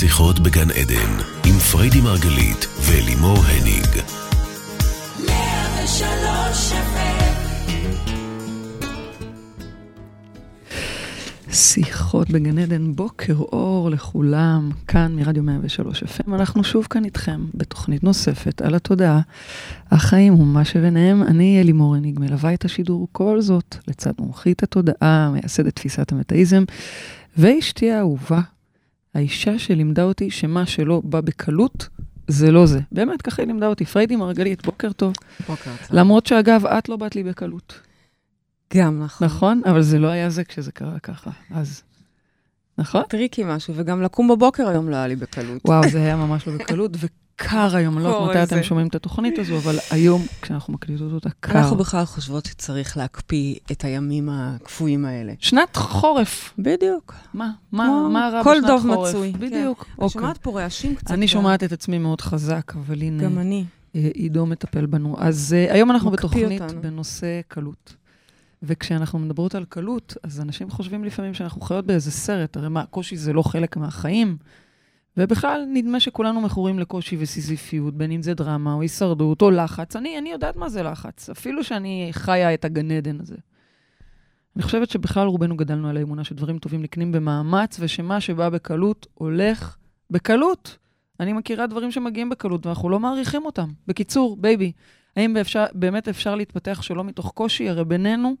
שיחות בגן עדן, עם פריידי מרגלית ולימור הניג. שיחות בגן עדן, בוקר אור לכולם, כאן מרדיו 103 FM. אנחנו שוב כאן איתכם בתוכנית נוספת על התודעה, החיים ומה שביניהם. אני אלימור הניג, מלווה את השידור כל זאת לצד מומחית התודעה, מייסדת תפיסת המטאיזם, ואשתי האהובה, האישה שלימדה אותי שמה שלא בא בקלות, זה לא זה. באמת, ככה היא לימדה אותי. פריידי מרגלית, בוקר טוב. בוקר טוב. למרות שאגב, את לא באת לי בקלות. גם נכון. נכון? אבל זה לא היה זה כשזה קרה ככה, אז... נכון? tricky משהו, וגם לקום בבוקר היום לא היה לי בקלות. וואו, זה היה ממש לא בקלות, וקר היום, אני לא יודעת מתי. אתם שומעים את התוכנית הזו, אבל היום, כשאנחנו מקליטות אותה, קר. אנחנו בכלל חושבות שצריך להקפיא את הימים הקפואים האלה. שנת חורף. בדיוק. מה? מה, מה רע כל בשנת דוב חורף? מצוי, כן. בדיוק. אני אוקיי. שומעת פה רעשים קצת. אני שומעת את עצמי מאוד חזק, אבל הנה, גם אני. אה, עידו מטפל בנו. אז אה, היום אנחנו בתוכנית אותנו. בנושא קלות. וכשאנחנו מדברות על קלות, אז אנשים חושבים לפעמים שאנחנו חיות באיזה סרט, הרי מה, קושי זה לא חלק מהחיים. ובכלל, נדמה שכולנו מכורים לקושי וסיזיפיות, בין אם זה דרמה או הישרדות או לחץ. אני, אני יודעת מה זה לחץ, אפילו שאני חיה את הגן עדן הזה. אני חושבת שבכלל רובנו גדלנו על האמונה שדברים טובים נקנים במאמץ, ושמה שבא בקלות הולך בקלות. אני מכירה דברים שמגיעים בקלות ואנחנו לא מעריכים אותם. בקיצור, baby, האם באפשר, באמת אפשר להתפתח שלא מתוך קושי? הרי בינינו,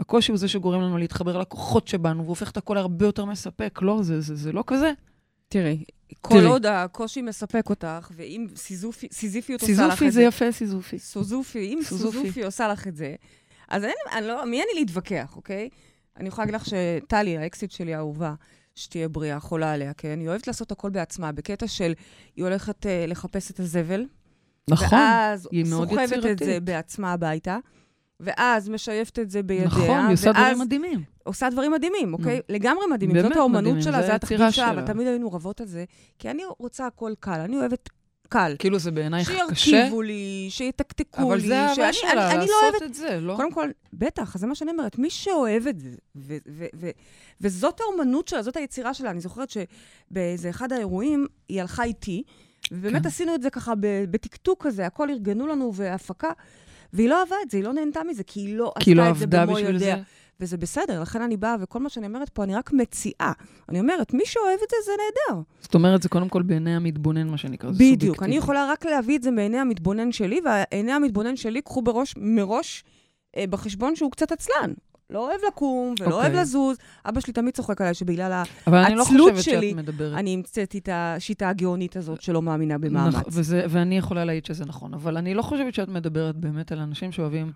הקושי הוא זה שגורם לנו להתחבר לכוחות שבנו, והופך את הכל הרבה יותר מספק. לא, זה, זה, זה לא כזה. תראי, כל תראי. עוד הקושי מספק אותך, ואם סיזופי- סיזיפיות עושה לך סיזופי את זה זה... יפה, סיזופי. סוזופי, אם סוזופי. סוזופי עושה לך את זה, אז אין, אני לא, מי אני להתווכח, אוקיי? אני יכולה להגיד לך שטלי, האקסיט שלי האהובה, שתהיה בריאה, חולה עליה, כן? היא אוהבת לעשות הכל בעצמה, בקטע של היא הולכת uh, לחפש את הזבל, נכון, ואז היא מאוד סוחבת את יצירתית. זה בעצמה הביתה, ואז משייפת את זה בידיה, נכון, היא עושה דברים מדהימים. עושה דברים מדהימים, אוקיי? לגמרי מדהימים. באמת זאת האומנות מדהימים, שלה, זה התחביב שלה, שלה. ותמיד היינו רבות על זה, כי אני רוצה הכל קל, אני אוהבת קל. כאילו זה בעינייך קשה, שירכיבו לי, שיתקתקו לי. אבל זה האהבה שאני- שלה, אני- לא לעשות אוהבת את זה, לא? קודם כל, בטח, זה מה שאני אומרת. מי שאוהב את זה, ו- ו- ו- וזאת האומנות שלה, זאת היצירה שלה. אני זוכרת שבאיזה אחד האירועים, היא הלכה איתי, ובאמת כן. עשינו את זה ככה בטקטוק כזה, הכל ארגנו לנו והפקה, והיא לא אהבה את זה, היא לא נהנתה מזה, כי היא לא לא עשתה את זה במו ידיה. זה. וזה בסדר, לכן אני באה, וכל מה שאני אומרת פה, אני רק מציעה. אני אומרת, מי שאוהב את זה, זה נהדר. זאת אומרת, זה קודם כל בעיני המתבונן, מה שנקרא, זה בדיוק. סובייקטיבי. אני יכולה רק להביא את זה מעיני המתבונן שלי, ועיני המתבונן שלי קחו בראש, מראש אה, בחשבון שהוא קצת עצלן. לא אוהב לקום ולא אוהב אוקיי. לזוז. אבא שלי תמיד צוחק עליי שבגלל לא העצלות חושבת שלי. אני המצאתי את השיטה הגאונית הזאת שלא מאמינה במאמץ. נכון, וזה, ואני יכולה להעיד שזה נכון, אבל אני לא חושבת שאת מדברת באמת על אנשים שאוהבים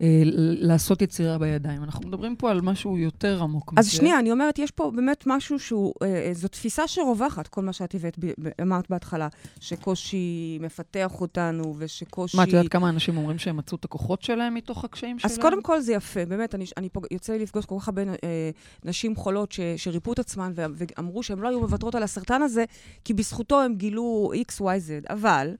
לעשות יצירה בידיים. אנחנו מדברים פה על משהו יותר עמוק אז מזה. שנייה, אני אומרת, יש פה באמת משהו שהוא, אה, אה, זו תפיסה שרווחת, כל מה שאת הבאת, אמרת בהתחלה, שקושי מפתח אותנו, ושקושי... מה, את יודעת כמה אנשים אומרים שהם מצאו את הכוחות שלהם מתוך הקשיים שלהם? אז קודם כל זה יפה, באמת, אני, אני פה, יוצא לי לפגוש כל כך הרבה אה, נשים חולות ש, שריפו את עצמן ו, ואמרו שהן לא היו מוותרות על הסרטן הזה, כי בזכותו הם גילו X, Y, Z. אבל,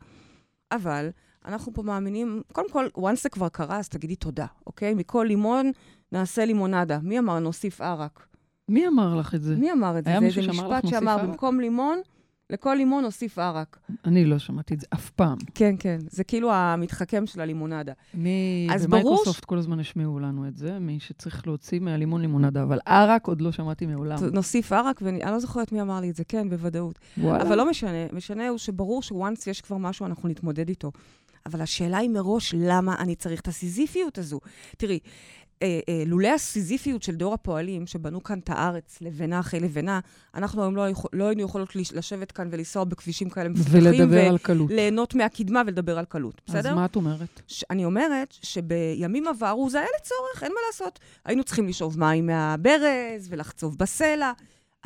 אבל, אנחנו פה מאמינים, קודם כל, once זה כבר קרה, אז תגידי תודה, אוקיי? מכל לימון נעשה לימונדה. מי אמר נוסיף ערק? מי אמר לך את זה? מי אמר את זה? זה איזה משפט שאמר? במקום לימון, לכל לימון נוסיף ערק. אני לא שמעתי את זה אף פעם. כן, כן, זה כאילו המתחכם של הלימונדה. מי... אז ברור במייקרוסופט כל הזמן השמיעו לנו את זה, מי שצריך להוציא מהלימון לימונדה, אבל ערק עוד לא שמעתי מעולם. נוסיף ערק, ואני אני לא זוכרת מי אמר לי את זה, כן, בוודאות. וואלה. אבל לא משנה, משנה הוא שברור שוואנס יש כבר משהו, אנחנו נתמודד איתו. אבל השאלה היא מראש, למה אני צריך את הסיזיפיות הזו? תראי, אה, אה, לולא הסיזיפיות של דור הפועלים, שבנו כאן את הארץ לבנה אחרי לבנה, אנחנו היום לא, יכול, לא היינו יכולות לש- לשבת כאן ולנסוע בכבישים כאלה מפותחים, ולדבר על קלות. וליהנות מהקדמה ולדבר על קלות, אז בסדר? מה את אומרת? ש- אני אומרת שבימים עברו זה היה לצורך, אין מה לעשות. היינו צריכים לשאוב מים מהברז ולחצוב בסלע,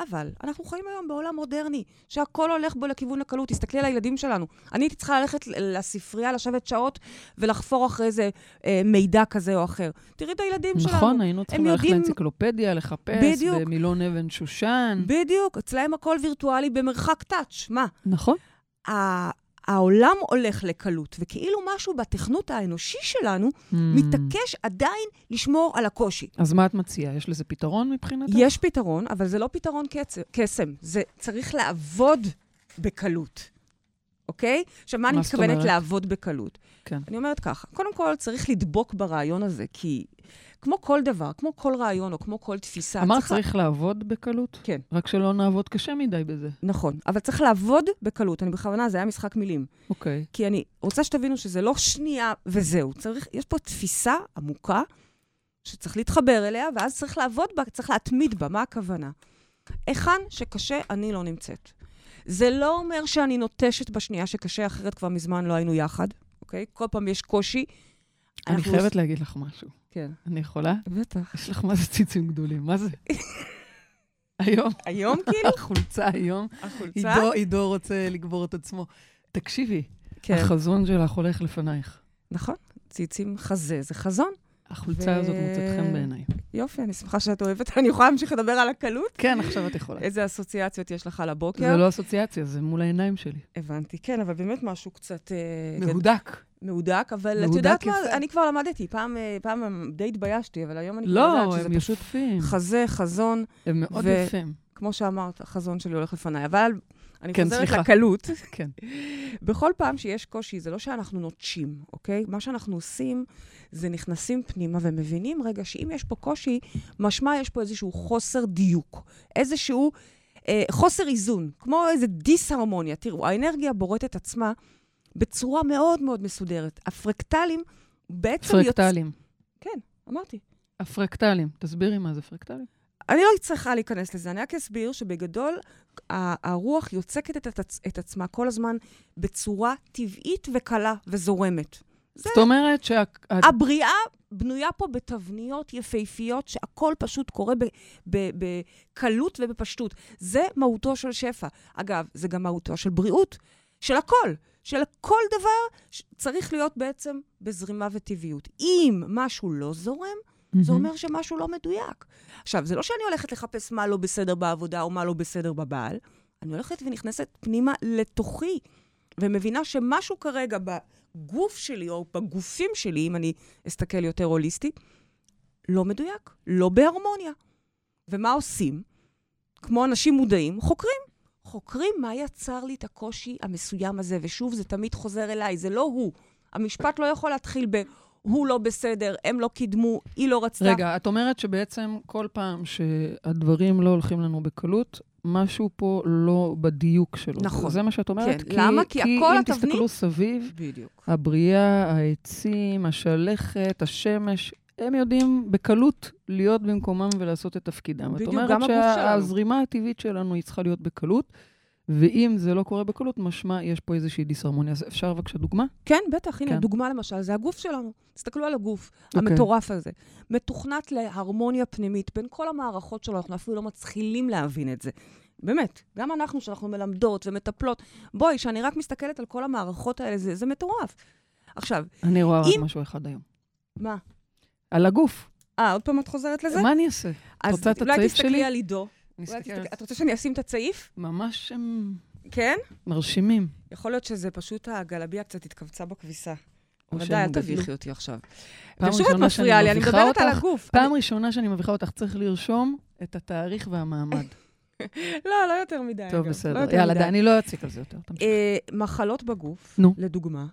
אבל אנחנו חיים היום בעולם מודרני, שהכל הולך בו לכיוון הקלות. תסתכלי על הילדים שלנו. אני הייתי צריכה ללכת לספרייה, לשבת שעות ולחפור אחרי איזה אה, מידע כזה או אחר. תראי את הילדים שלנו. נכון, היינו צריכים ללכת יודעים- לאנציקלופדיה, לחפש, בדיוק. במילון אבן שושן. בדיוק, אצלהם הכל וירטואלי במרחק טאץ'. מה? נכון. העולם הולך לקלות, וכאילו משהו בתכנות האנושי שלנו Hmm. מתעקש עדיין לשמור על הקושי. אז מה את מציעה? יש לזה פתרון מבחינתך? יש פתרון, אבל זה לא פתרון קצ- קסם. זה צריך לעבוד בקלות, אוקיי? עכשיו, מה אני מתכוונת? לעבוד בקלות? כן. אני אומרת ככה, קודם כל צריך לדבוק ברעיון הזה, כי כמו כל דבר, כמו כל רעיון או כמו כל תפיסה, אמרת לה- צריך לעבוד בקלות? כן. רק שלא נעבוד קשה מדי בזה. נכון, אבל צריך לעבוד בקלות. אני בכוונה, זה היה משחק מילים. אוקיי. כי אני רוצה שתבינו שזה לא שנייה וזהו. צריך, יש פה תפיסה עמוקה שצריך להתחבר אליה, ואז צריך לעבוד בה, צריך להתמיד בה. מה הכוונה? היכן שקשה, אני לא נמצאת. זה לא אומר שאני נוטשת בשנייה שקשה, אחרת כבר מזמן לא היינו יחד, אוקיי? כל פעם יש קושי. אני חייבת להגיד לך משהו. כן. אני יכולה? בטח. יש לך מה זה ציצים גדולים, מה זה? היום, היום כאילו? החולצה היום, החולצה? עידו, עידו רוצה לגבור את עצמו. תקשיבי, כן. החזון שלך הולך לפנייך. נכון, ציצים חזה, זה חזון. החולצה הזאת מוצאת חן בעיניי. יופי, אני שמחה שאת אוהבת. אני יכולה להמשיך לדבר על הקלות? כן, עכשיו את יכולה. איזה אסוציאציות יש לך לבוקר? זה לא אסוציאציה, זה מול העיניים שלי. הבנתי, כן, אבל באמת משהו קצת... אה, מהודק. מהודק, אבל את יודעת מה. אני כבר למדתי. פעם, אה, פעם די התביישתי, אבל היום אני כבר לא, יודעת שזה הם פשוט יפים. חזה, חזון, הם מאוד ו- יפים. כמו שאמרת, החזון שלי הולך לפניי. אבל אני כן, חוזרת סליחה. לקלות. כן. בכל פעם שיש קושי, זה לא שאנחנו נוטשים, אוקיי? מה שאנחנו עושים, זה נכנסים פנימה ומבינים, רגע, שאם יש פה קושי, משמע יש פה איזשהו חוסר דיוק, איזשהו אה, חוסר איזון, כמו איזה דיסהרמוניה. תראו, האנרגיה בוראת עצמה בצורה מאוד מאוד מסודרת. הפרקטלים בעצם... יוצ- פרקטלים. כן, אמרתי. הפרקטלים. תסבירי מה זה פרקטלים. אני לא צריכה להיכנס לזה, אני רק אסביר שבגדול, הרוח יוצקת את, עצ- את עצמה כל הזמן בצורה טבעית וקלה וזורמת. זאת אומרת שה... הבריאה בנויה פה בתבניות יפהפיות, שהכל פשוט קורה ב- ב- בקלות ובפשטות. זה מהותו של שפע. אגב, זה גם מהותו של בריאות, של הכל. של כל דבר צריך להיות בעצם בזרימה וטבעיות. אם משהו לא זורם, זה אומר שמשהו לא מדויק. עכשיו, זה לא שאני הולכת לחפש מה לא בסדר בעבודה או מה לא בסדר בבעל, אני הולכת ונכנסת פנימה לתוכי, ומבינה שמשהו כרגע בגוף שלי, או בגופים שלי, אם אני אסתכל יותר הוליסטי, לא מדויק, לא בהרמוניה. ומה עושים? כמו אנשים מודעים, חוקרים. חוקרים מה יצר לי את הקושי המסוים הזה, ושוב, זה תמיד חוזר אליי, זה לא הוא. המשפט לא יכול להתחיל ב... הוא לא בסדר, הם לא קידמו, היא לא רצתה. רגע, את אומרת שבעצם כל פעם שהדברים לא הולכים לנו בקלות, משהו פה לא בדיוק שלו. נכון. זה מה שאת אומרת? כן. למה? כי הכל אם התבנית- תסתכלו סביב, בדיוק. הבריאה, העצים, השלכת, השמש, הם יודעים בקלות להיות במקומם ולעשות את תפקידם. בדיוק, את אומרת גם הגוף שלנו. שהזרימה הטבעית שלנו היא צריכה להיות בקלות, ואם זה לא קורה בקלות, משמע יש פה איזושהי דיסהרמוניה. אז אפשר בבקשה דוגמה? כן, בטח, הנה, כן. דוגמה למשל, זה הגוף שלנו. תסתכלו על הגוף, אוקיי. המטורף הזה. מתוכנת להרמוניה פנימית בין כל המערכות שלו, אנחנו אפילו לא מתחילים להבין את זה. באמת, גם אנחנו, שאנחנו מלמדות ומטפלות, בואי, שאני רק מסתכלת על כל המערכות האלה, זה, זה מטורף. עכשיו, אני רואה רק אם- משהו אחד היום. מה? על הגוף. אה, עוד פעם את חוזרת לזה? מה אני אעשה? אז רוצה את אולי תסתכלי? על עידו. על תסתכל- את רוצה שאני אשים את הצעיף? ממש הם כן? מרשימים. יכול להיות שזה פשוט הגלביה קצת התכווצה בכביסה. או ודאי, אל. תביכי אותי עכשיו. ושוב את מפריעה לי, אני מדברת על הגוף. פעם ראשונה שאני מביכה אותך, צריך לרשום את התאריך והמעמד. לא, לא יותר מדי. טוב. לא בסדר. יאללה, אני לא אציק על זה יותר. אה, מחלות בגוף. לדוגמה,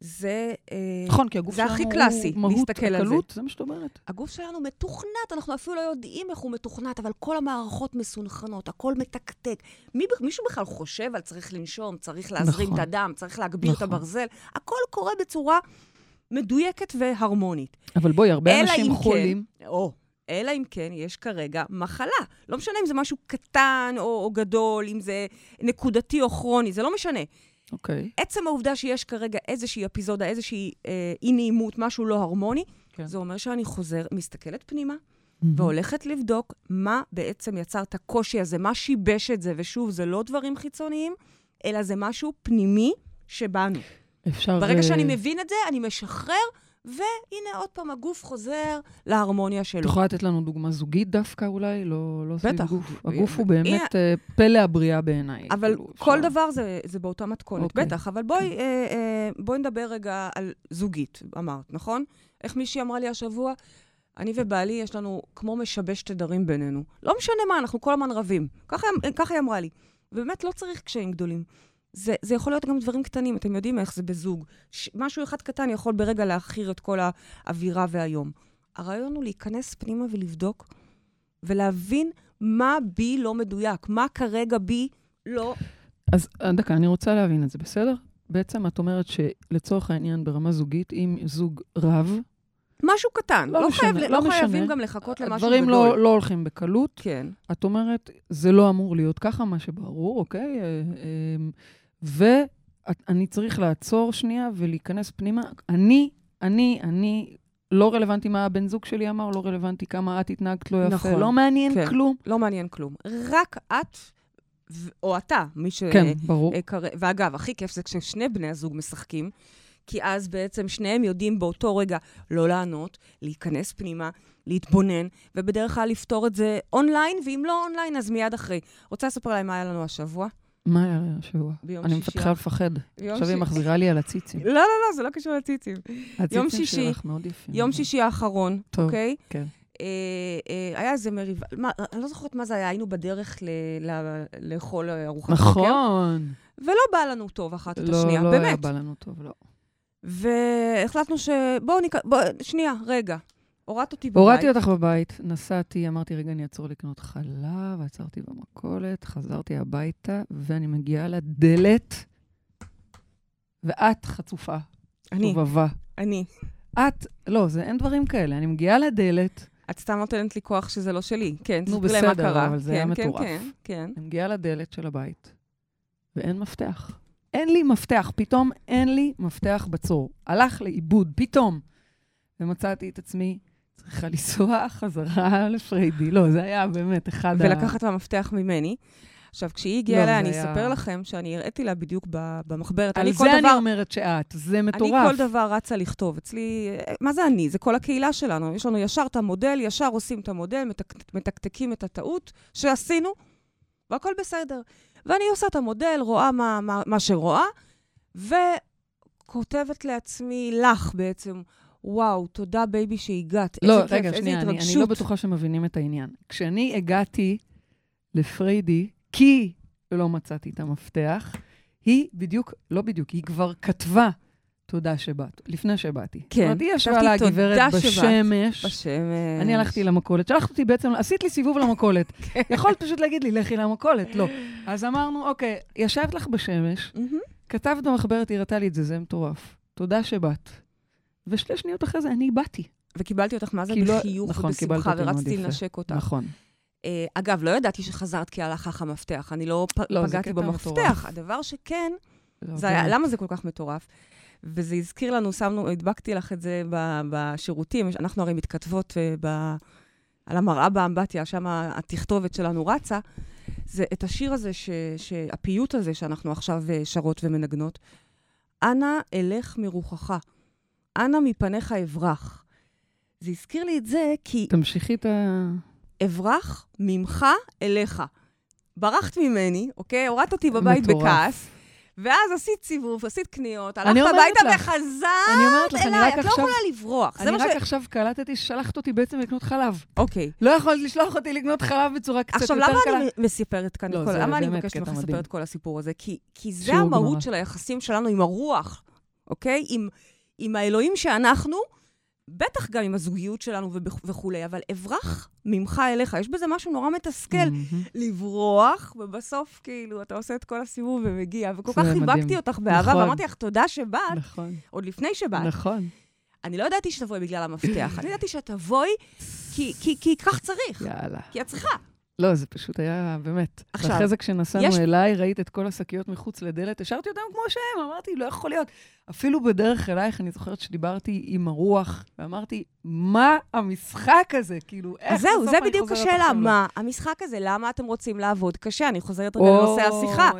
זה... אה, נכון, כי הגוף זה שלנו הכי הוא קלאסי, מהות להסתכל על זה. הקלות, זה מה שאת אומרת. הגוף שלנו מתוכנת, אנחנו אפילו לא יודעים איך הוא מתוכנת, אבל כל המערכות מסונכרנות, הכל מתקתק. מי, מישהו בכלל חושב על צריך לנשום, צריך להזרים נכון. את הדם, צריך להגביר נכון. את הברזל? הכל קורה בצורה מדויקת והרמונית. אבל בואי, הרבה אנשים אם חולים. כן, או, אלא אם כן יש כרגע מחלה. לא משנה אם זה משהו קטן או, או גדול, אם זה נקודתי או כרוני, זה לא משנה. אוקיי. עצם העובדה שיש כרגע איזושהי אפיזודה, איזושהי אה, אי-נעימות, משהו לא הרמוני, כן. זה אומר שאני חוזר, מסתכלת פנימה, והולכת לבדוק מה בעצם יצר את הקושי הזה, מה שיבש את זה. ושוב, זה לא דברים חיצוניים, אלא זה משהו פנימי שבאנו. אפשר... ברגע אה, שאני מבין את זה, אני משחרר והנה עוד פעם הגוף חוזר להרמוניה שלו. את יכולה לתת לנו דוגמה זוגית דווקא אולי? לא, לא סביב. גוף. הגוף הוא הנה- באמת אה, פלא הבריאה בעיניי. אבל כאילו, כל אפשר- דבר זה, זה באותה מתכונת, אוקיי. בטח. אבל בואי, אה, אה, בואי נדבר רגע על זוגית, אמרת, נכון? איך מישהי אמרה לי השבוע? אני ובעלי, יש לנו כמו משבש תדרים בינינו. לא משנה מה, אנחנו כל הזמן רבים. ככה, ככה היא אמרה לי. ובאמת לא צריך קשיים גדולים. זה, זה יכול להיות גם דברים קטנים, אתם יודעים איך זה בזוג. ש, משהו אחד קטן יכול ברגע להכיר את כל האווירה והיום. הרעיון הוא להיכנס פנימה ולבדוק, ולהבין מה בי לא מדויק, מה כרגע בי לא אז אה, דקה, אני רוצה להבין את זה, בסדר? בעצם את אומרת שלצורך העניין ברמה זוגית, אם זוג רב, משהו קטן. לא לא, משנה, חייב, לא לא חייבים משנה. גם לחכות למשהו הדברים גדול. לא, לא הולכים בקלות. כן. את אומרת, זה לא אמור להיות ככה, מה שברור, אוקיי? אה, אה, ואני צריך לעצור שנייה ולהיכנס פנימה. אני, אני, אני, לא רלוונטי מה הבן זוג שלי אמר, לא רלוונטי כמה את התנהגת לא יפה, נכון, לא מעניין כן. כלום. לא מעניין כלום. רק את, או אתה, מי ש... כן, ברור. אה, ואגב, הכי כיף זה כששני בני הזוג משחקים, כי אז בעצם שניהם יודעים באותו רגע לא לענות, להיכנס פנימה, להתבונן, ובדרך כלל לפתור את זה אונליין, ואם לא אונליין, אז מיד אחרי. רוצה לספר להם מה היה לנו השבוע? מה היה השבוע? ביום אני שישי. מתחילה לפחד. ביום עכשיו היא שי- מחזירה לי על הציצים. לא, לא, לא, זה לא קשור לציצים. הציצים שלך מאוד יפים. יום שישי האחרון, טוב, אוקיי? כן. אה, אה, היה איזה מריבה, מה, אני לא זוכרת מה זה היה, היינו בדרך ל- ל- לאכול ארוחת בוקר, נכון. ולא בא לנו טוב אחת את לא, השנייה, לא היה באמת. בא לנו טוב, לא. והחלטנו ש... בואו ניק... בוא, שנייה, רגע. הורדת אותי בבית. הורדתי אותך בבית, נסעתי, אמרתי, רגע, אני אעצור לקנות חלב, עצרתי במכולת, חזרתי הביתה, ואני מגיעה לדלת, ואת חצופה, אני, שובבה. אני. את, לא, זה אין דברים כאלה. אני מגיעה לדלת, את סתם נותנת לי כוח שזה לא שלי. כן, נו, בסדר. אבל זה כן, היה כן, מטורף. כן, כן. אני מגיעה לדלת של הבית, ואין מפתח. אין לי מפתח, פתאום אין לי מפתח בצור. הלך לאיבוד, פתאום. ומצאתי את עצמי צריכה לנסוע חזרה לפריידי. לא, זה היה באמת אחד ה... ולקחת מהמפתח ממני. עכשיו, כשהיא הגיעה לא, אליי, זה אני היה- אספר לכם שאני הראיתי לה בדיוק במחברת. על אני זה אני דבר... אומרת שאת, זה אני מטורף. כל דבר רצה לכתוב. אצלי, מה זה אני? זה כל הקהילה שלנו. יש לנו ישר את המודל, ישר עושים את המודל, מתק, מתקתקים את הטעות שעשינו, והכל בסדר. ואני עושה את המודל, רואה מה, מה, מה שרואה, וכותבת לעצמי, לך בעצם, וואו, תודה בייבי שהגעת. לא, איזה כיף, רגע, איזה שנייה, אני, התרגשות. אני לא בטוחה שמבינים את העניין. כשאני הגעתי לפריידי, כי לא מצאתי את המפתח, היא בדיוק, לא בדיוק, היא כבר כתבה תודה שבאת, לפני שבאתי. כן, זאת אומרת, היא ישבה לה הגברת. בשמש. בשמש. אני הלכתי למכולת, שלחת אותי בעצם, עשית לי סיבוב למכולת. כן. יכולת פשוט להגיד לי, לכי למכולת, לא. אז אמרנו, אוקיי, ישבת לך בשמש. כתבת במחברת, היא הראתה לי את זה, זה מטורף. תודה שבאת. ושתי שניות אחרי זה, אני באתי. וקיבלתי אותך, מה זה לא- בחיוך נכון, ובשמחה, יפה. לנשק אותך. נכון. אה, אגב, לא ידעתי שחזרת כי הלך לך המפתח. אני לא, לא, פגעתי במפתח. הדבר שכן, לא. למה זה כל כך מטורף? וזה הזכיר לנו, שמנו, הדבקתי לך את זה ב- בשירותים, אנחנו הרי מתכתבות אה, ב, על המראה באמבטיה, שם התכתובת שלנו רצה. זה את השיר הזה, ש, שהפיוט הזה שאנחנו עכשיו אה, שרות ומנגנות, אנא אלך מרוחך, אנא מפניך אברח. זה הזכיר לי את זה כי תמשיכי את ה... אברח ממך אליך. ברחת ממני, אוקיי? הורדת אותי בבית מטורף. בכעס, ואז עשית סיבוב, עשית קניות, הלכת הביתה וחזרת אליי. את לא. יכולה לברוח. אני. רק עכשיו קלטתי ששלחת אותי בעצם לקנות חלב. אוקיי. לא יכולת לשלוח אותי לקנות חלב בצורה קצת עכשיו, יותר למה קלה. אני מספרת כאן לא, את כל... למה אני מבקשת ממך לספר. את כל הסיפור הזה? כי, זה המהות. של היחסים שלנו עם הרוח, אוקיי? עם האלוהים שאנחנו, בטח גם עם הזוגיות שלנו וכולי, אבל אברח ממך אליך. יש בזה משהו נורא מתסכל. מהמם. לברוח, ובסוף כאילו אתה עושה את כל הסיבוב ומגיע. וכל כך חיבקתי מדהים. אותך באהבה, נכון. ואמרתי לך תודה שבאת, נכון, עוד לפני שבאת. נכון. אני לא ידעתי שתבואי בגלל המפתח, אני ידעתי שתבואי כי, כי, כי כך צריך, יאללה. כי את צריכה. לא, זה פשוט היה, באמת. עכשיו, ואחרי זה כשנסענו יש- אליי, ראית את כל השקיות מחוץ לדלת, השארתי אותן כמו שהן, אמרתי, לא יכול להיות. אפילו בדרך אלייך, אני זוכרת שדיברתי עם הרוח, ואמרתי, מה המשחק הזה? כאילו, איך אז זהו, בסוף זה בדיוק השאלה, מה המשחק הזה, למה אתם רוצים לעבוד קשה? אני חוזרת רגע לנושא השיחה.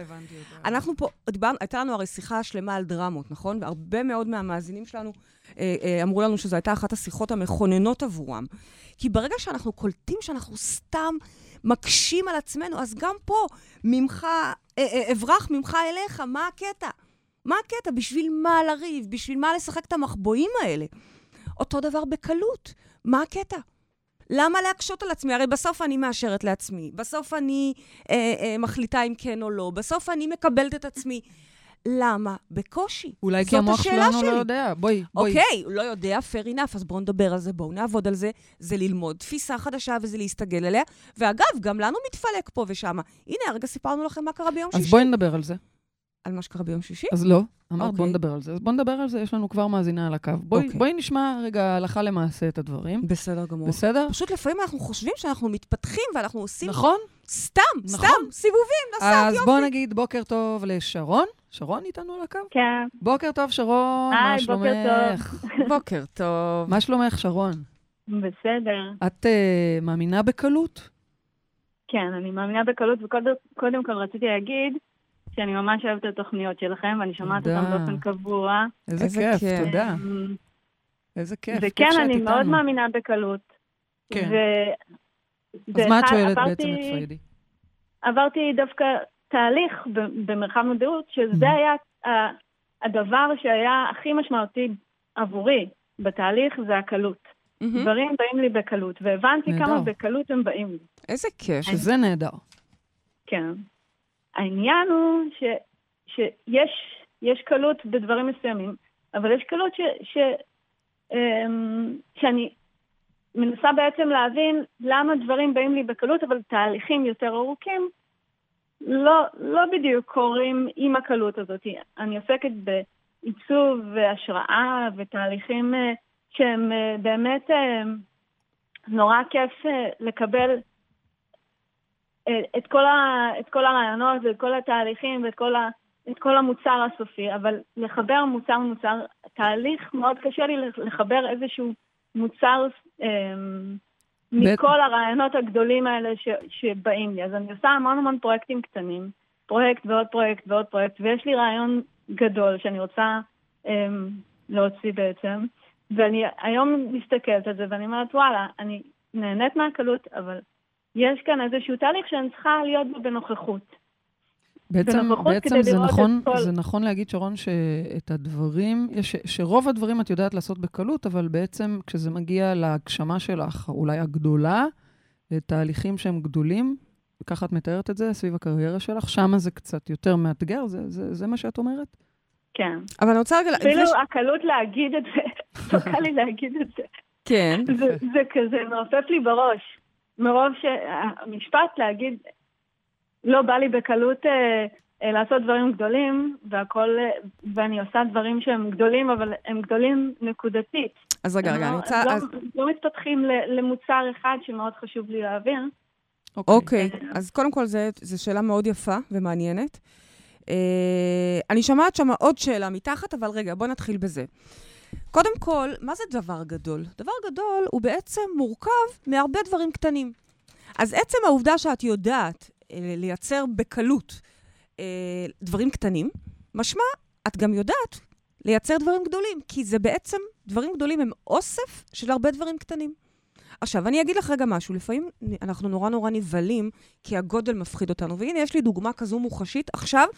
אנחנו פה, דיברנו, הייתה לנו הרי שיחה שלמה על דרמות, נכון? והרבה מאוד מהמאזינים שלנו אה, אה, אמרו לנו שזו הייתה אחת השיחות המכוננות עבורם. כי ברגע שאנחנו קולטים שאנחנו סתם מקשים על עצמנו, אז גם פה, ממך, אה, אה, אברח ממך אליך, מה הקטע? מה הקטע? בשביל מה לריב? בשביל מה לשחק את המחבואים האלה? אותו דבר בקלות. מה הקטע? למה להקשות על עצמי? הרי בסוף אני מאשרת לעצמי, בסוף אני אה, אה, מחליטה אם כן או לא, בסוף אני מקבלת את עצמי. למה? בקושי. אולי כי המוח שלנו לא שלי. יודע. בואי, בואי. אוקיי, הוא לא יודע, fair enough, אז בואו נדבר על זה, בואו נעבוד על זה. זה ללמוד תפיסה חדשה וזה להסתגל עליה. ואגב, גם לנו מתפלק פה ושמה. הנה, הרגע סיפרנו לכם מה קרה ביום אז שישי. בואי נדבר על זה. על מה שקרה ביום שישי? אז לא, אמרת בוא אוקיי. נדבר על זה. אז בוא נדבר על זה, יש לנו כבר מאזינה על הקו. בואי אוקיי. בואי נשמע רגע הלכה למעשה את הדברים. בסדר גמור. בסדר? פשוט לפעמים אנחנו חושבים שאנחנו מתפתחים ואנחנו עושים נכון? סתם, נכון. סתם, סיבובים, נסעת, אז יופי. בואו נגיד בוקר טוב לשרון. שרון איתנו על הקו? כן, בוקר טוב, שרון, מה היי, בוקר שלומך? בוקר טוב. מה שלומך, שרון? בסדר. את uh, מאמינה בקלות? כן, אני מאמינה בקלות, וקודם כל רציתי להגיד שאני ממש אוהבת את התוכניות שלכם, ואני שומעת. אותן באופן קבוע. איזה איזה כיף, כיף. תודה. אמ, איזה כיף. וכן, אני מאוד איתנו. מאמינה בקלות. כן. ו... אז מה את שואלת עברתי- בעצם את פריידי? עברתי דווקא תהליך במרחב מודעות, שזה Mhm. היה הדבר שהיה הכי משמעותי עבורי בתהליך, זה הקלות. מהמם. דברים באים לי בקלות, והבנתי נהדר. כמה בקלות הם באים לי. איזה כיף. שזה נהדר. כן. העניין הוא ש, שיש יש קלות בדברים מסוימים, אבל יש קלות ש, ש, אמ, שאני מנסה בעצם להבין למה דברים באים לי בקלות, אבל תהליכים יותר ארוכים לא, לא בדיוק קורים עם הקלות הזאת. אני עוסקת בעיצוב והשראה ותהליכים אה, שהם אה, באמת אה, נורא כיף לקבל את כל, ה, את כל הרעיונות ואת כל התהליכים ואת כל, ה, את כל המוצר הסופי, אבל לחבר מוצר מוצר, תהליך מאוד קשה לי לחבר איזשהו מוצר אה, מכל הרעיונות הגדולים האלה ש, שבאים לי. אז אני עושה המון המון פרויקטים קטנים, פרויקט ועוד פרויקט ועוד פרויקט, ויש לי רעיון גדול שאני רוצה אה, להוציא בעצם, ואני היום מסתכלת על זה ואני אומרת, וואלה, אני נהנית מהקלות, אבל יש כאן איזשהו תהליך שאני צריכה להיות בו בנוכחות. בעצם, בעצם זה נכון, כל- זה נכון להגיד, שרון, שאת הדברים, יש, שרוב הדברים את יודעת לעשות בקלות, אבל בעצם כשזה מגיע להגשמה שלך, אולי הגדולה, לתהליכים שהם גדולים, ככה את מתארת את זה, סביב הקריירה שלך, שמה זה קצת יותר מאתגר, זה, זה, זה מה שאת אומרת? כן. אבל אני רוצה רגע... אפילו לפני ש- הקלות להגיד את זה, לא קל לי להגיד את זה. כן. זה, זה כזה מעופף לי בראש. מרוב שהמשפט להגיד, לא בא לי בקלות אה, אה, לעשות דברים גדולים, והכל, אה, ואני עושה דברים שהם גדולים, אבל הם גדולים נקודתית. אז רגע, רגע, הם אני לא- רוצה... לא, אז- לא מתפתחים ל- למוצר אחד שמאוד חשוב לי להעביר. אוקיי, אז קודם כל זו שאלה מאוד יפה ומעניינת. אה, אני שומעת שם עוד שאלה מתחת, אבל רגע, בוא נתחיל בזה. קודם כל, מה זה דבר גדול? דבר גדול הוא בעצם מורכב מהרבה דברים קטנים. אז עצם העובדה שאת יודעת אה, לייצר בקלות אה, דברים קטנים, משמע, את גם יודעת לייצר דברים גדולים, כי זה בעצם, דברים גדולים הם אוסף של הרבה דברים קטנים. עכשיו, אני אגיד לך רגע משהו, לפעמים אנחנו נורא נורא נבהלים, כי הגודל מפחיד אותנו. והנה, יש לי דוגמה כזו מוחשית עכשיו,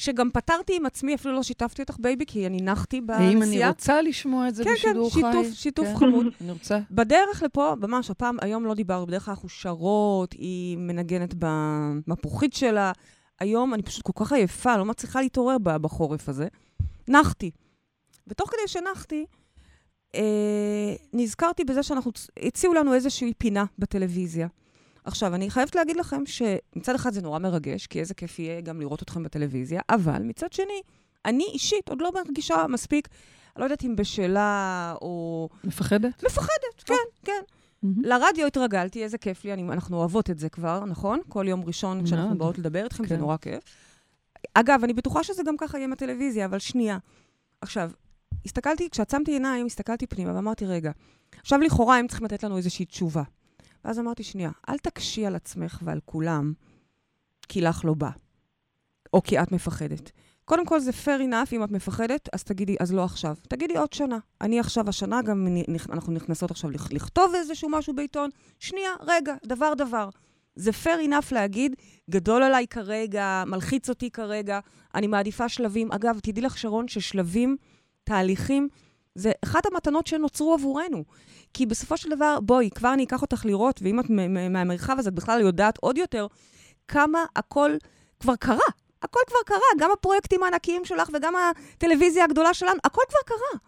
שגם פתרתי עם עצמי, אפילו לא שיתפתי אותך, baby, כי אני נחתי בנסיעה. האם אני רוצה לשמוע את זה כן, כן, בשידור חי? שיתוף, שיתוף כן, חמוד. אני רוצה. בדרך לפה, ממש, הפעם, היום לא דיברנו, בדרך כלל אנחנו שרות, היא מנגנת במפוחית שלה. היום אני פשוט כל כך עייפה, לא מצליחה להתעורר בחורף הזה. נחתי. ותוך כדי שנחתי, אה, נזכרתי בזה שאנחנו, הציעו לנו איזושהי פינה בטלוויזיה. עכשיו, אני חייבת להגיד לכם שמצד אחד זה נורא מרגש, כי איזה כיף יהיה גם לראות אתכם בטלוויזיה, אבל מצד שני, אני אישית עוד לא מרגישה מספיק, לא יודעת אם בשלה או... מפחדת? מפחדת, כן, כן. מהמם. לרדיו התרגלתי, איזה כיף לי, אני, אנחנו אוהבות את זה כבר, נכון? כל יום ראשון כשאנחנו. באות לדבר איתכם, זה כן. נורא כיף. אגב, אני בטוחה שזה גם ככה יהיה עם הטלוויזיה, אבל שנייה. עכשיו, הסתכלתי, כשעצמתי עיניים, הסתכלתי פנימה ואמרתי, רגע, עכשיו לכאורה הם צריכים לתת לנו איזושהי תשובה. ואז אמרתי, שנייה, אל תקשי על עצמך ועל כולם, כי לך לא בא, או כי את מפחדת. קודם כל, זה fair enough, אם את מפחדת, אז תגידי, אז לא עכשיו. תגידי עוד שנה. אני עכשיו השנה, גם אנחנו נכנסות עכשיו לכ- לכתוב איזשהו משהו בעיתון. שנייה, רגע, דבר דבר. זה fair enough להגיד, גדול עליי כרגע, מלחיץ אותי כרגע, אני מעדיפה שלבים. אגב, תדעי לך, שרון, ששלבים, תהליכים, זה אחת המתנות שנוצרו עבורנו. כי בסופו של דבר, בואי, כבר אני אקח אותך לראות, ואם את מהמרחב הזה את בכלל יודעת עוד יותר, כמה הכל כבר קרה. הכל כבר קרה, גם הפרויקטים הענקיים שלך וגם הטלוויזיה הגדולה שלנו, הכל כבר קרה.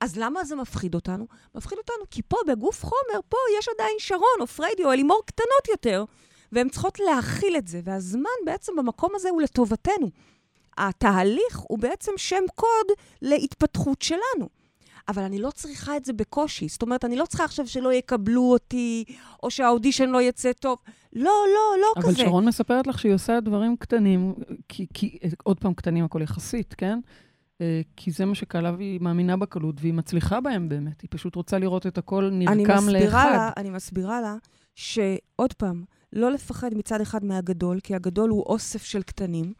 אז למה זה מפחיד אותנו? מפחיד אותנו כי פה, בגוף חומר, פה יש עדיין שרון או פריידי או אלימור קטנות יותר, והן צריכות להכיל את זה, והזמן בעצם במקום הזה הוא לטובתנו. התהליך הוא בעצם שם קוד להתפתחות שלנו. אבל אני לא צריכה את זה בקושי. זאת אומרת, אני לא צריכה עכשיו שלא יקבלו אותי, או שהאודישן לא יצא טוב. לא, לא, לא אבל כזה. שרון מספרת לך שהיא עושה דברים קטנים, כי, כי עוד פעם, קטנים הכל יחסית, כן? אה, כי זה מה שקלה והיא מאמינה בקלות, והיא מצליחה בהם באמת. היא פשוט רוצה לראות את הכל אני נרקם מסבירה לאחד. לה, אני מסבירה לה שעוד פעם, לא לפחד מצד אחד מהגדול, כי הגדול הוא אוסף של קטנים,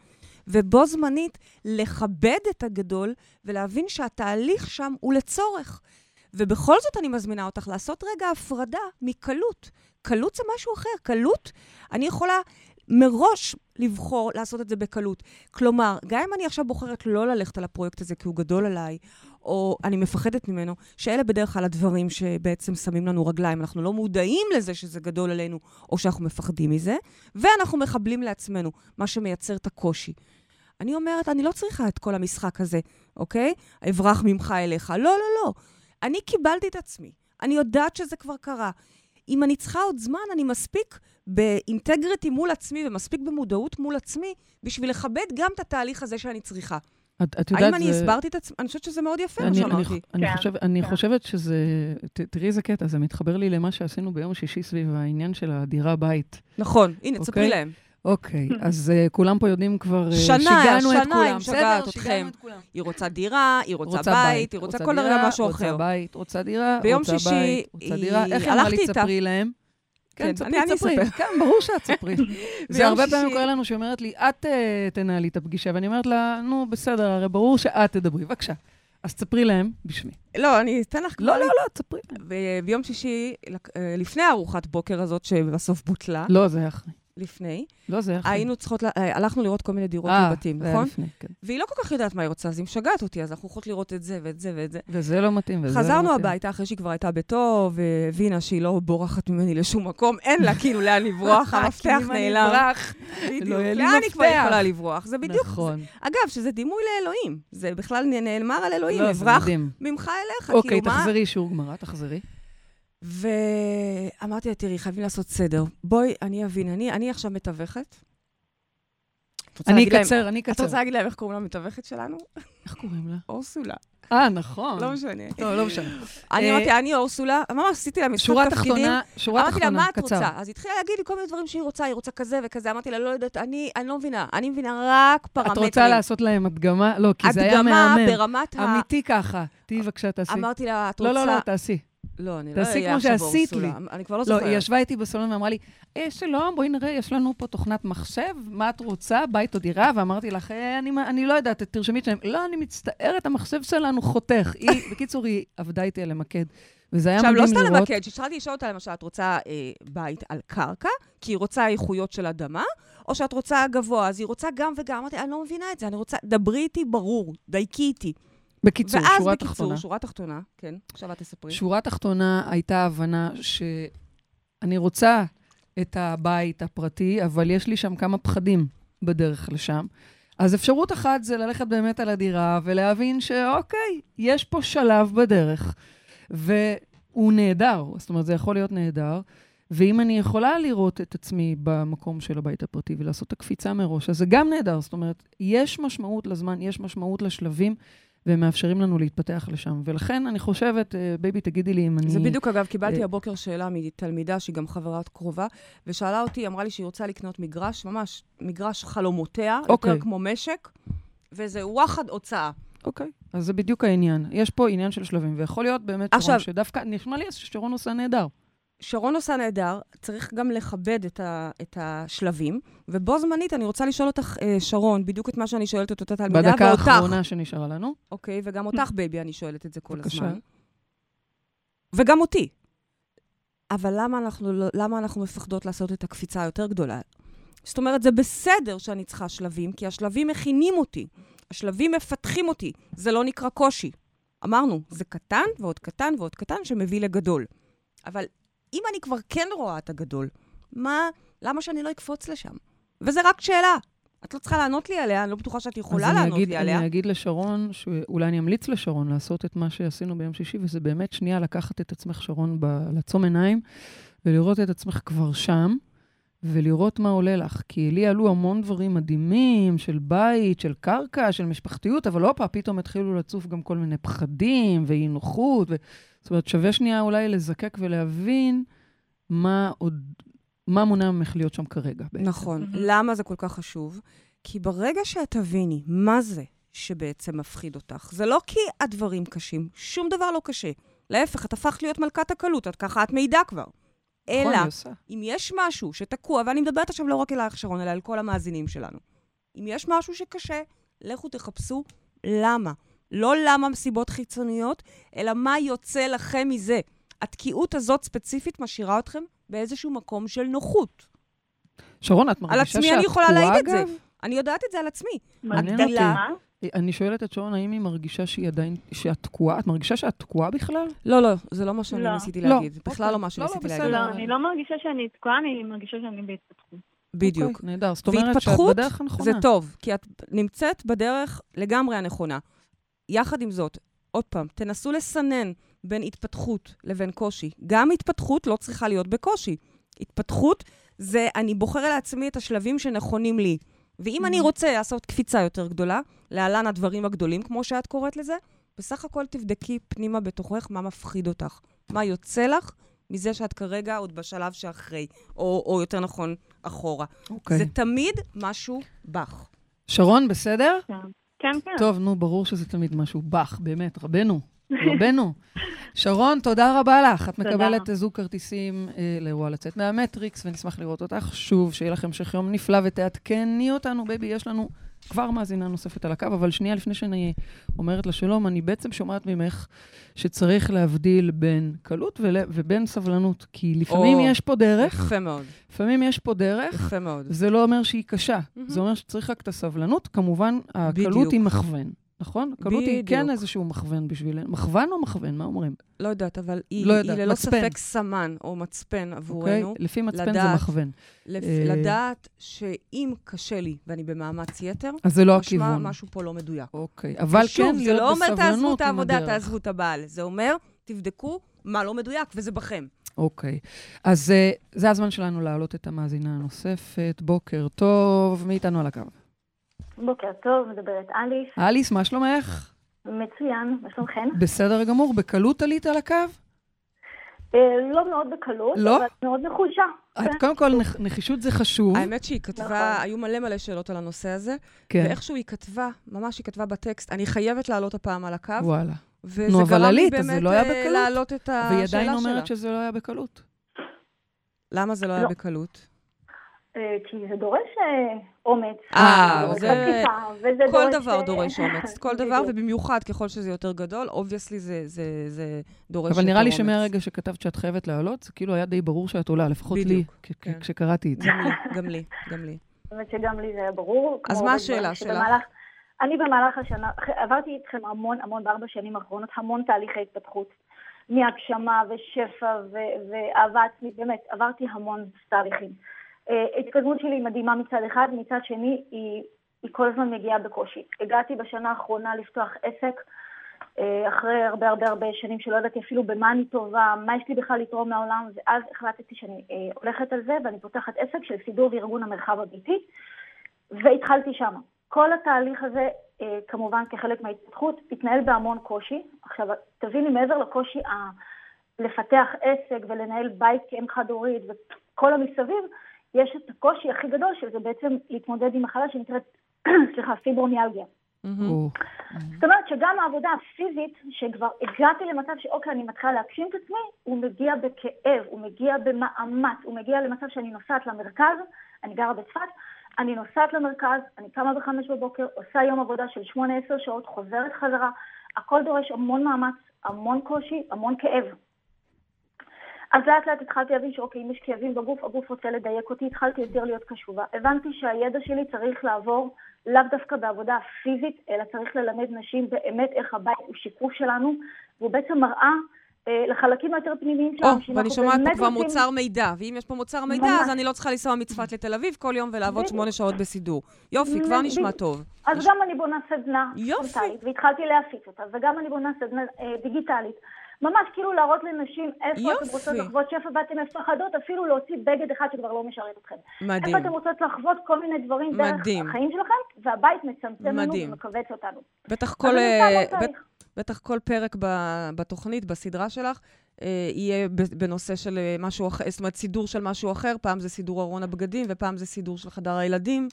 ובו זמנית לכבד את הגדול ולהבין שהתהליך שם הוא לצורך. ובכל זאת אני מזמינה אותך לעשות רגע הפרדה מקלות. קלות זה משהו אחר. קלות, אני יכולה מראש לבחור לעשות את זה בקלות. כלומר, גם אם אני עכשיו בוחרת לא ללכת על הפרויקט הזה כי הוא גדול עליי, או אני מפחדת ממנו, שאלה בדרך כלל הדברים שבעצם שמים לנו רגליים. אנחנו לא מודעים לזה שזה גדול עלינו, או שאנחנו מפחדים מזה, ואנחנו מחבלים לעצמנו, מה שמייצר את הקושי. אני אומרת, אני לא צריכה את כל המשחק הזה, אוקיי? אברח ממך אליך. לא, לא, לא. אני קיבלתי את עצמי. אני יודעת שזה כבר קרה. אם אני צריכה עוד זמן, אני מספיק באינטגריטי מול עצמי ומספיק במודעות מול עצמי בשביל לכבד גם את התהליך הזה שאני צריכה. את, את יודעת, האם אני זה... הסברתי את עצמי? אני חושבת שזה מאוד יפה, מה אני, אני, שאמרתי. אני, כן, חושב, אני כן. חושבת שזה... ת, תראי איזה קטע, זה מתחבר לי למה שעשינו ביום שישי סביב העניין של הדירה-בית. נכון, הנה, תספרי אוקיי. להם. אוקיי, אז uh, כולם פה יודעים כבר... uh, שנה, שיגענו את שנה כולם. היא משגעת בסדר, אתכם. את כולם. היא רוצה דירה, היא רוצה, בית, היא רוצה כל דירה, רגע משהו רוצה אחר. בית, רוצה דירה, ביום רוצה שישי בית, רוצה היא- דירה. איך היא אמרה לי. תספרי להם? כן, כן, תספרי, אני- אני תספרי. כן, ברור שאת תספרי. זה הרבה שישי- פעמים קורה לנו שהיא אומרת לי, את אה, תנהלי את הפגישה, ואני אומרת לה, נו, בסדר, הרי ברור שאת תדברי, בבקשה. אז תספרי להם בשמי. לא, אני אתן לך. לא, לא, לא, תספרי להם. ביום שישי, אה, לפני ארוחת בוקר הזאת, שבסוף בוטלה, לא, זה היה אחרי. לפני, לא, זה אחרי. היינו צריכות, ל- אה, הלכנו לראות כל מיני דירות אה, זה היה נכון? לפני, כן. והיא לא כל כך יודעת מה היא רוצה, אז היא משגעת אותי, אז אנחנו הולכות לראות את זה ואת זה ואת זה. וזה לא מתאים, וזה לא מתאים. חזרנו הביתה אחרי שהיא כבר הייתה בטוב, והבינה שהיא לא בורחת ממני לשום מקום, אין לה כאילו לאן לברוח, המפתח נעלם. בדיוק. לא לאן היא כבר? יכולה לברוח? זה בדיוק. נכון. אגב, שזה דימוי לאלוהים. זה בכלל נאמר על אלוהים, לא, אברח מדהים. ממך אליך. אוקיי, כאילו, מה- תחזרי שיעור גמרא, תחזרי. ואמרתי לה, תראי, חייבים לעשות סדר. בואי, אני אבין, אני, אני עכשיו מתווכת. את אני אקצר, אני את אקצר. רוצה להגיד להם איך קוראים למתווכת שלנו? איך קוראים לה? אורסולה. אה, נכון. לא משנה. טוב, לא משנה. אני אה, אמרתי, אני אורסולה, ממש עשיתי לה משחק שורה תפקידים. תחתונה, שורה אמרתי לה, מה את קצר. רוצה? אז התחילה להגיד לי כל מיני דברים שהיא רוצה, היא רוצה כזה וכזה. אמרתי לה, לא יודעת, אני אני לא מבינה, אני מבינה רק את פרמטרים. רוצה לעשות להם הדגמה? לא, כי זה היה הדגמה מהמם. ברמת ה... אמיתי ככה. תהיי בבקשה, תעשי. אמרתי לה, את לא, רוצה... לא, לא, תעשי. לא, אני לא אהיה עכשיו שעשית אורסולה. אני כבר לא לא, זוכרת. היא ישבה איתי בסלון ואמרה לי, אה, שלום, בואי נראה, יש לנו פה תוכנת מחשב, מה את רוצה, בית או דירה? ואמרתי לך, אה, אני, אני לא יודעת, תרשמי את שלהם. לא, אני מצטערת, המחשב שלנו חותך. היא, בקיצור, היא עבדה איתי על למקד. וזה היה עכשיו, מדהים לא לראות. סתם למקד, כשהתחלתי לשאול אותה, למשל, את רוצה אה, בית על קרקע, כי היא רוצה איכויות של אדמה, או שאת רוצה גבוה, אז היא רוצה גם וגם. אמרתי, אני לא מבינה את זה, אני רוצה, דברי איתי ברור, דייקי איתי. בקיצור, ואז שורה בקיצור, תחתונה. שורה תחתונה, כן, עכשיו את תספרי. שורה תחתונה הייתה הבנה שאני רוצה את הבית הפרטי, אבל יש לי שם כמה פחדים בדרך לשם. אז אפשרות אחת זה ללכת באמת על הדירה ולהבין שאוקיי, יש פה שלב בדרך, והוא נהדר, זאת אומרת, זה יכול להיות נהדר. ואם אני יכולה לראות את עצמי במקום של הבית הפרטי ולעשות את הקפיצה מראש, אז זה גם נהדר. זאת אומרת, יש משמעות לזמן, יש משמעות לשלבים, והם מאפשרים לנו להתפתח לשם. ולכן אני חושבת, אה, baby, תגידי לי אם אני... זה בדיוק, אגב, קיבלתי אה, הבוקר שאלה מתלמידה שהיא גם חברה קרובה, ושאלה אותי, אמרה לי שהיא רוצה לקנות מגרש, ממש מגרש חלומותיה, אוקיי. יותר כמו משק, וזה וואחד הוצאה. אוקיי, אז זה בדיוק העניין. יש פה עניין של שלבים, ויכול להיות באמת עכשיו- שדווקא, נשמע לי ששרון עושה נהדר. שרון עושה נהדר, צריך גם לכבד את, ה, את השלבים, ובו זמנית אני רוצה לשאול אותך, אה, שרון, בדיוק את מה שאני שואלת את אותה תלמידה, בדקה ואותך. האחרונה שנשארה לנו. אוקיי, וגם אותך, בייבי, אני שואלת את זה כל בבקשה. הזמן. וגם אותי. אבל למה אנחנו, לא- למה אנחנו מפחדות לעשות את הקפיצה היותר גדולה? זאת אומרת, זה בסדר שאני צריכה שלבים, כי השלבים מכינים אותי. השלבים מפתחים אותי. זה לא נקרא קושי. אמרנו, זה קטן ועוד קטן ועוד קטן שמביא לגדול. אבל אם אני כבר כן רואה את הגדול, מה, למה שאני לא אקפוץ לשם? וזה רק שאלה. את לא צריכה לענות לי עליה, אני לא בטוחה שאת יכולה אז לענות אגיד, לי עליה. אני אגיד לשרון, שאולי אני אמליץ לשרון לעשות את מה שעשינו ביום שישי, וזה באמת שנייה לקחת את עצמך, שרון, ב- לעצום עיניים, ולראות את עצמך כבר שם, ולראות מה עולה לך. כי לי עלו המון דברים מדהימים, של בית, של קרקע, של משפחתיות, אבל הופה, פתאום התחילו לצוף גם כל מיני פחדים ואי נוחות. ו... זאת אומרת, שווה שנייה אולי לזקק ולהבין מה עוד, מה מונע ממך להיות שם כרגע. בעצם. נכון. Mhm. למה זה כל כך חשוב? כי ברגע שאת תביני מה זה שבעצם מפחיד אותך, זה לא כי הדברים קשים, שום דבר לא קשה. להפך, את הפכת להיות מלכת הקלות, את ככה את מעידה כבר. נכון, אלא. אם יש משהו שתקוע, ואני מדברת עכשיו לא רק אלייך, שרון, אלא על כל המאזינים שלנו. אם יש משהו שקשה, לכו תחפשו למה. לא למה מסיבות חיצוניות, אלא מה יוצא לכם מזה. התקיעות הזאת ספציפית משאירה אתכם באיזשהו מקום של נוחות. שרון, את מרגישה על שאת עצמי אני יכולה תקועה, להעיד את זה. אגב? אני יודעת את זה על עצמי. מעניין. אותי. אני שואלת את שרון, האם היא מרגישה שהיא עדיין, שאת תקועה? את מרגישה שאת תקועה בכלל? לא, לא, זה לא מה שאני לא. ניסיתי לא. להגיד. בכלל אוקיי. לא מה לא, לא, שניסיתי בסדר. להגיד. לא, אני לא מרגישה שאני תקועה, אני מרגישה שאני בהתפתחות. בדיוק. אוקיי, נהדר. זאת אומרת שאת והתפתחות בדרך הנכונה. זה טוב, כי את נמצאת בדרך לגמרי הנכונה. יחד עם זאת, עוד פעם, תנסו לסנן בין התפתחות לבין קושי. גם התפתחות לא צריכה להיות בקושי. התפתחות זה אני בוחר לעצמי את השלבים שנכונים לי. ואם אני Mhm. רוצה לעשות קפיצה יותר גדולה, להלן הדברים הגדולים, כמו שאת קוראת לזה, בסך הכל תבדקי פנימה בתוכך מה מפחיד אותך. מה יוצא לך מזה שאת כרגע עוד בשלב שאחרי, או, או יותר נכון, אחורה. אוקיי. זה תמיד משהו בך. שרון, בסדר? כן, כן. כן. טוב, נו, ברור שזה תמיד משהו. בח, באמת, רבנו. רבנו. שרון, תודה רבה לך. את. מקבלת זוג כרטיסים אה, לאירוע לצאת מהמטריקס, ונשמח לראות אותך שוב. שיהיה לכם המשך יום נפלא, ותעדכני אותנו, בייבי, יש לנו כבר מאזינה נוספת על הקו, אבל שנייה לפני שאני אומרת לה שלום, אני בעצם שומעת ממך שצריך להבדיל בין קלות ול... ובין סבלנות, כי לפעמים או, יש פה דרך, יפה מאוד. לפעמים יש פה דרך, יפה מאוד. זה לא אומר שהיא קשה, מהמם. זה אומר שצריך רק את הסבלנות. כמובן, הקלות בדיוק. היא מכוון, נכון? הקלות היא כן. איזשהו מכוון בשבילנו. מכוון או מכוון? מה אומרים? לא יודעת, אבל היא, לא היא יודעת, ללא מצפן. ספק סמן או מצפן אוקיי? עבורנו. לפי מצפן זה לדעת. מכוון. לפ... אה, לדעת שאם קשה לי ואני במאמץ יתר, אז זה לא משמע הכיוון. משהו פה לא מדויק. אוקיי, אבל שוב, כן זה לא אומר תעזבו את העבודה. תעזבו את הבעל. זה אומר, תבדקו מה לא מדויק, וזה בכם. אוקיי. אז אה, זה הזמן שלנו להעלות את המאזינה הנוספת. בוקר טוב, מי איתנו על הקו? בוקר טוב, מדברת אליס. אליס, מה שלומך? מצוין, מה שלומכן? בסדר גמור, בקלות עלית על הקו? אה, לא מאוד בקלות, לא? אבל מאוד נחושה. את קודם כל, נח- נחישות זה חשוב. האמת שהיא כתבה, נכון. היו מלא מלא שאלות על הנושא הזה, כן, ואיכשהו היא כתבה, ממש היא כתבה בטקסט, אני חייבת לעלות הפעם על הקו, וואלה. וזה נו, אבל גרם לי עלית, אז באמת זה לא היה אה, בקלות. להעלות את השאלה והיא שלה. עדיין אומרת שזה לא היה בקלות. למה זה לא היה לא. בקלות? אה, כי זה דורש אה, אומץ. אה, זה- כל דבר דורש אומץ, כל דבר. ובמיוחד ככל שזה יותר גדול, obviously זה, זה, זה דורש אבל יותר נראה לי אומץ. שמהרגע שכתבת שאת חייבת לעלות, זה כאילו היה די ברור שאת עולה, לפחות לי, כן. כשקראתי את זה. גם לי, גם לי, גם לי. האמת שגם לי זה היה ברור. אז מה השאלה שלך? אני במהלך השנה, עברתי איתכם המון המון בארבע שנים האחרונות, המון תהליכי התפתחות. מהגשמה ושפע ו- ואהבה עצמית, באמת, עברתי המון תהליכים. ההתקדמות שלי היא מדהימה מצד אחד, מצד שני היא, היא כל הזמן מגיעה בקושי. הגעתי בשנה האחרונה לפתוח עסק, אה, אחרי הרבה הרבה הרבה שנים שלא ידעתי אפילו במה אני טובה, מה יש לי בכלל לתרום לעולם, ואז החלטתי שאני אה, הולכת על זה ואני פותחת עסק של סידור וארגון המרחב הביתי, והתחלתי שם. כל התהליך הזה אה, כמובן כחלק מההתפתחות, התנהל בהמון קושי. עכשיו, תביני, מעבר לקושי ה... לפתח עסק ולנהל בית כאם חד-הורית וכל המסביב, יש את הקושי הכי גדול, שזה בעצם להתמודד עם מחלה שנקראת, סליחה, פיברומיאלגיה. זאת אומרת שגם העבודה הפיזית, שכבר הגעתי למצב שאוקיי, אני מתחילה להגשים את עצמי, הוא מגיע בכאב, הוא מגיע במאמץ, הוא מגיע למצב שאני נוסעת למרכז, אני גרה בצפת, אני נוסעת למרכז, אני קמה בחמש בבוקר, עושה יום עבודה של שמונה עשר שעות, חוזרת חזרה, הכל דורש המון מאמץ, המון קושי, המון כאב. אז לאט לאט התחלתי להבין שאוקיי, אם יש כאבים בגוף, הגוף רוצה לדייק אותי, התחלתי יותר להיות קשובה. הבנתי שהידע שלי צריך לעבור לאו דווקא בעבודה פיזית, אלא צריך ללמד נשים באמת איך הבית הוא שיקוף שלנו, והוא בעצם מראה אה, לחלקים היותר פנימיים שלנו. או, ואני שומעת פה כבר רוצים... מוצר מידע, ואם יש פה מוצר מידע, ממש. אז אני לא צריכה לנסוע מצפת לתל אביב כל יום ולעבוד שמונה שעות בסידור. יופי, כבר נשמע טוב. אז יש... גם אני בונה סדנה פרונטלית, והתחלתי להפיץ אותה, וגם אני בונה סדנה אה, דיגיטלית. ממש כאילו להראות לנשים איפה יופי. אתן רוצות לחוות שפע ואתן מפחדות אפילו להוציא בגד אחד שכבר לא משרת אתכם. מדהים. איפה אתן רוצות לחוות כל מיני דברים מדהים. דרך החיים שלכם, והבית מצמצם מדהים. לנו ומכווץ אותנו. בטח כל, uh, בט, בטח כל פרק ב, בתוכנית, בסדרה שלך, uh, יהיה בנושא של אה, משהו אחר, זאת אומרת, סידור של משהו אחר, פעם זה סידור ארון הבגדים ופעם זה סידור של חדר הילדים.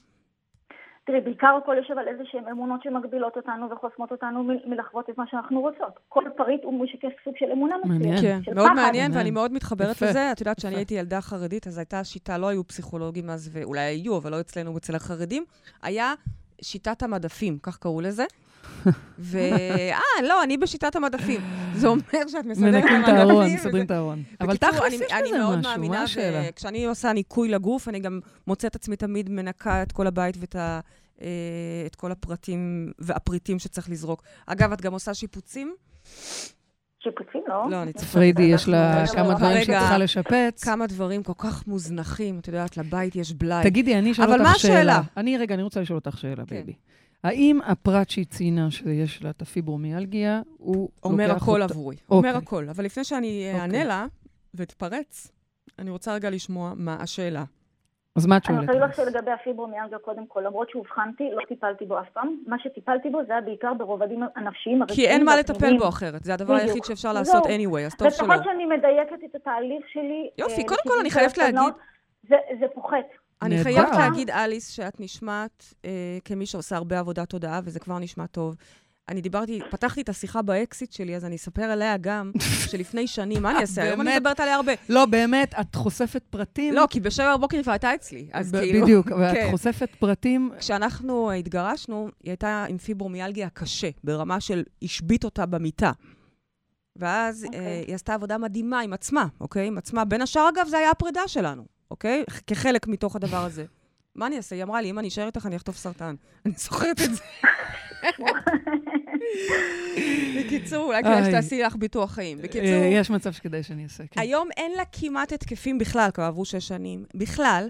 תראי, בעיקר הכל יושב על איזה שהן אמונות שמגבילות אותנו וחוסמות אותנו מלחוות את מה שאנחנו רוצות. כל פריט הוא משקף סוג של אמונה מסוימת, כן, של מאוד פחד. מעניין, ואני מאוד מתחברת לזה. את יודעת, כשאני הייתי ילדה חרדית, אז הייתה שיטה, לא היו פסיכולוגים אז, ואולי היו, אבל לא אצלנו, אצל החרדים, היה שיטת המדפים, כך קראו לזה. ו... אה, לא, אני בשיטת המדפים. זה אומר שאת מסדרת את המדפים. מנקים את הארון, מסדרים את הארון. אבל תכלס יש בזה משהו, מה השאלה? כשאני עושה ניקוי לגוף, אני גם מוצאת עצמי תמיד מנקה את כל הבית ואת ה... אה, את כל הפרטים והפריטים שצריך לזרוק. אגב, את גם עושה שיפוצים? שיפוצים, לא? לא, אני צריכה... פריידי, יש לה כמה דברים שאת צריכה לשפץ. כמה דברים כל כך מוזנחים, את יודעת, לבית יש בלאי. תגידי, אני אשאל אותך שאלה. אבל מה השאלה? אני, רגע, אני רוצה לשאול אותך שאלה, כן. בייבי. האם הפרט שהיא ציינה שיש לה את הפיברומיאלגיה, הוא אומר הכל עבורי. אומר אוקיי. הכל. אבל לפני שאני אענה אוקיי. לה ואתפרץ, אני רוצה רגע לשמוע מה השאלה. אז מה את שואלת? אני רוצה להגיד לך שלגבי הפיברומיאלגיה, קודם כל, למרות שאובחנתי, לא טיפלתי בו אף פעם. מה שטיפלתי בו זה היה בעיקר ברובדים הנפשיים הרציניים. כי אין מה לטפל בו אחרת, זה הדבר היחיד שאפשר לעשות anyway, אז טוב שלא. לפחות שאני מדייקת את התהליך שלי. יופי, אה, קודם כל אני חייבת להגיד... זה פוחת. אני חייבת להגיד, אליס, שאת נשמעת אה, כמי שעושה הרבה עבודת תודעה, וזה כבר נשמע טוב. אני דיברתי, פתחתי את השיחה באקסיט שלי, אז אני אספר עליה גם, שלפני שנים, מה אני אעשה? היום אני מדברת עליה הרבה. לא, באמת, את חושפת פרטים. לא, כי בשבע בבוקר היא כבר הייתה אצלי, אז כאילו... בדיוק, ואת כן. חושפת פרטים. כשאנחנו התגרשנו, היא הייתה עם פיברומיאלגיה קשה, ברמה של השבית אותה במיטה. ואז okay. אה, אוקיי. היא עשתה עבודה מדהימה עם עצמה, אוקיי? עם עצמה. בין השאר, אגב, זה היה הפרידה שלנו, אוקיי? כחלק מתוך הדבר הזה. מה אני אעשה? היא אמרה לי, אם אני אשאר איתך, אני אחטוף סרטן. אני זוכרת את זה. בקיצור, אולי כדאי שתעשי לך ביטוח חיים. בקיצור... אה, יש מצב שכדאי שאני אעשה, כן. היום אין לה כמעט התקפים בכלל, כבר עברו שש שנים. בכלל,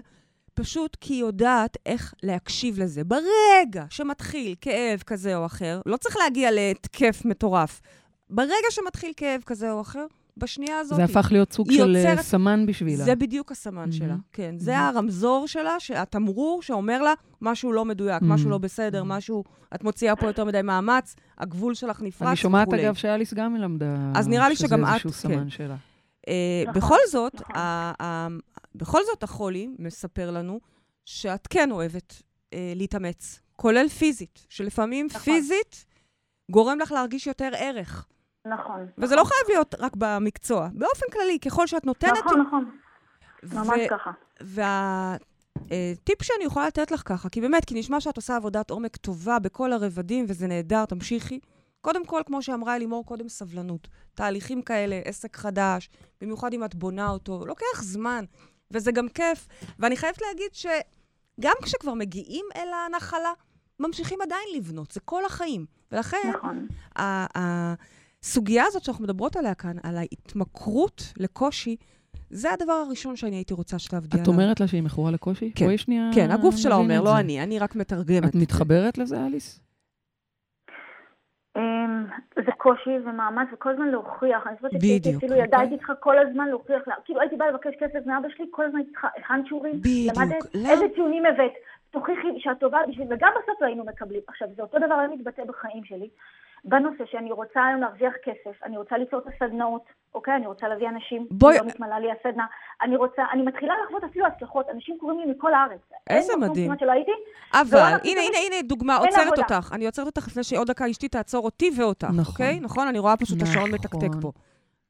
פשוט כי היא יודעת איך להקשיב לזה. ברגע שמתחיל כאב כזה או אחר, לא צריך להגיע להתקף מטורף. ברגע שמתחיל כאב כזה או אחר, בשנייה הזאת... זה הפך להיות סוג של יוצרת... אה, סמן בשבילה. זה בדיוק הסמן mm-hmm. שלה, כן. Mm-hmm. זה הרמזור שלה, התמרור שאומר לה משהו לא מדויק, mm-hmm. משהו לא בסדר, משהו... את מוציאה פה יותר מדי מאמץ, הגבול שלך נפרץ וכולי. אני שומעת, אגב, שאליס גם מלמדה... אז נראה לי שגם את... שזה איזשהו סמן שלה. Uh, בכל זאת, נכון. בכל זאת החולי מספר לנו שאת כן אוהבת uh, להתאמץ, כולל פיזית, שלפעמים נכון. פיזית גורם לך להרגיש יותר ערך. נכון. וזה נכון. לא חייב להיות רק במקצוע. באופן כללי, ככל שאת נותנת... נכון, נכון. ממש ככה. והטיפ שאני יכולה לתת לך ככה, כי באמת, כי נשמע שאת עושה עבודת עומק טובה בכל הרבדים, וזה נהדר, תמשיכי. קודם כל, כמו שאמרה אלימור קודם, סבלנות. תהליכים כאלה, עסק חדש, במיוחד אם את בונה אותו, לוקח זמן, וזה גם כיף. ואני חייבת להגיד שגם כשכבר מגיעים אל הנחלה, ממשיכים עדיין לבנות, זה כל החיים. ולכן, נכון. הסוגיה הזאת שאנחנו מדברות עליה כאן, על ההתמכרות לקושי, זה הדבר הראשון שאני הייתי רוצה שתעבדי עליו. את אומרת לה שהיא מכורה לקושי? כן, שנייה כן, הגוף שלה אומר, לא אני, אני רק מתרגמת. את מתחברת לזה, אליס? אמ, זה קושי ומאמץ, וכל הזמן להוכיח. אני חושבת שהייתי אפילו הייתי צריכה כל הזמן להוכיח, כאילו הייתי באה לבקש כסף מאבא שלי, כל הזמן הייתי צריכה, הכנת שיעורים, למדת, איזה ציונים הבאת, תוכיחי שאת טובה בשביל, וגם בסוף לא היינו מקבלים. עכשיו, זה אותו דבר היה מתבטא בחיים שלי, בנושא שאני רוצה היום להרוויח כסף, אני רוצה ליצור את הסדנאות, אוקיי? אני רוצה להביא אנשים, בואי- לא מתמלאה לי הסדנה. אני רוצה, אני מתחילה לחוות אפילו הצלחות, אנשים קוראים לי מכל הארץ. איזה מדהים. כמעט שלא הייתי. אבל, הנה, פתאום- הנה, הנה, דוגמה, עוצרת עבודה. אותך. אני עוצרת אותך לפני שעוד דקה אשתי תעצור אותי ואותך, נכון. אוקיי? נכון? אני רואה פשוט את השעון נכון. מתקתק פה.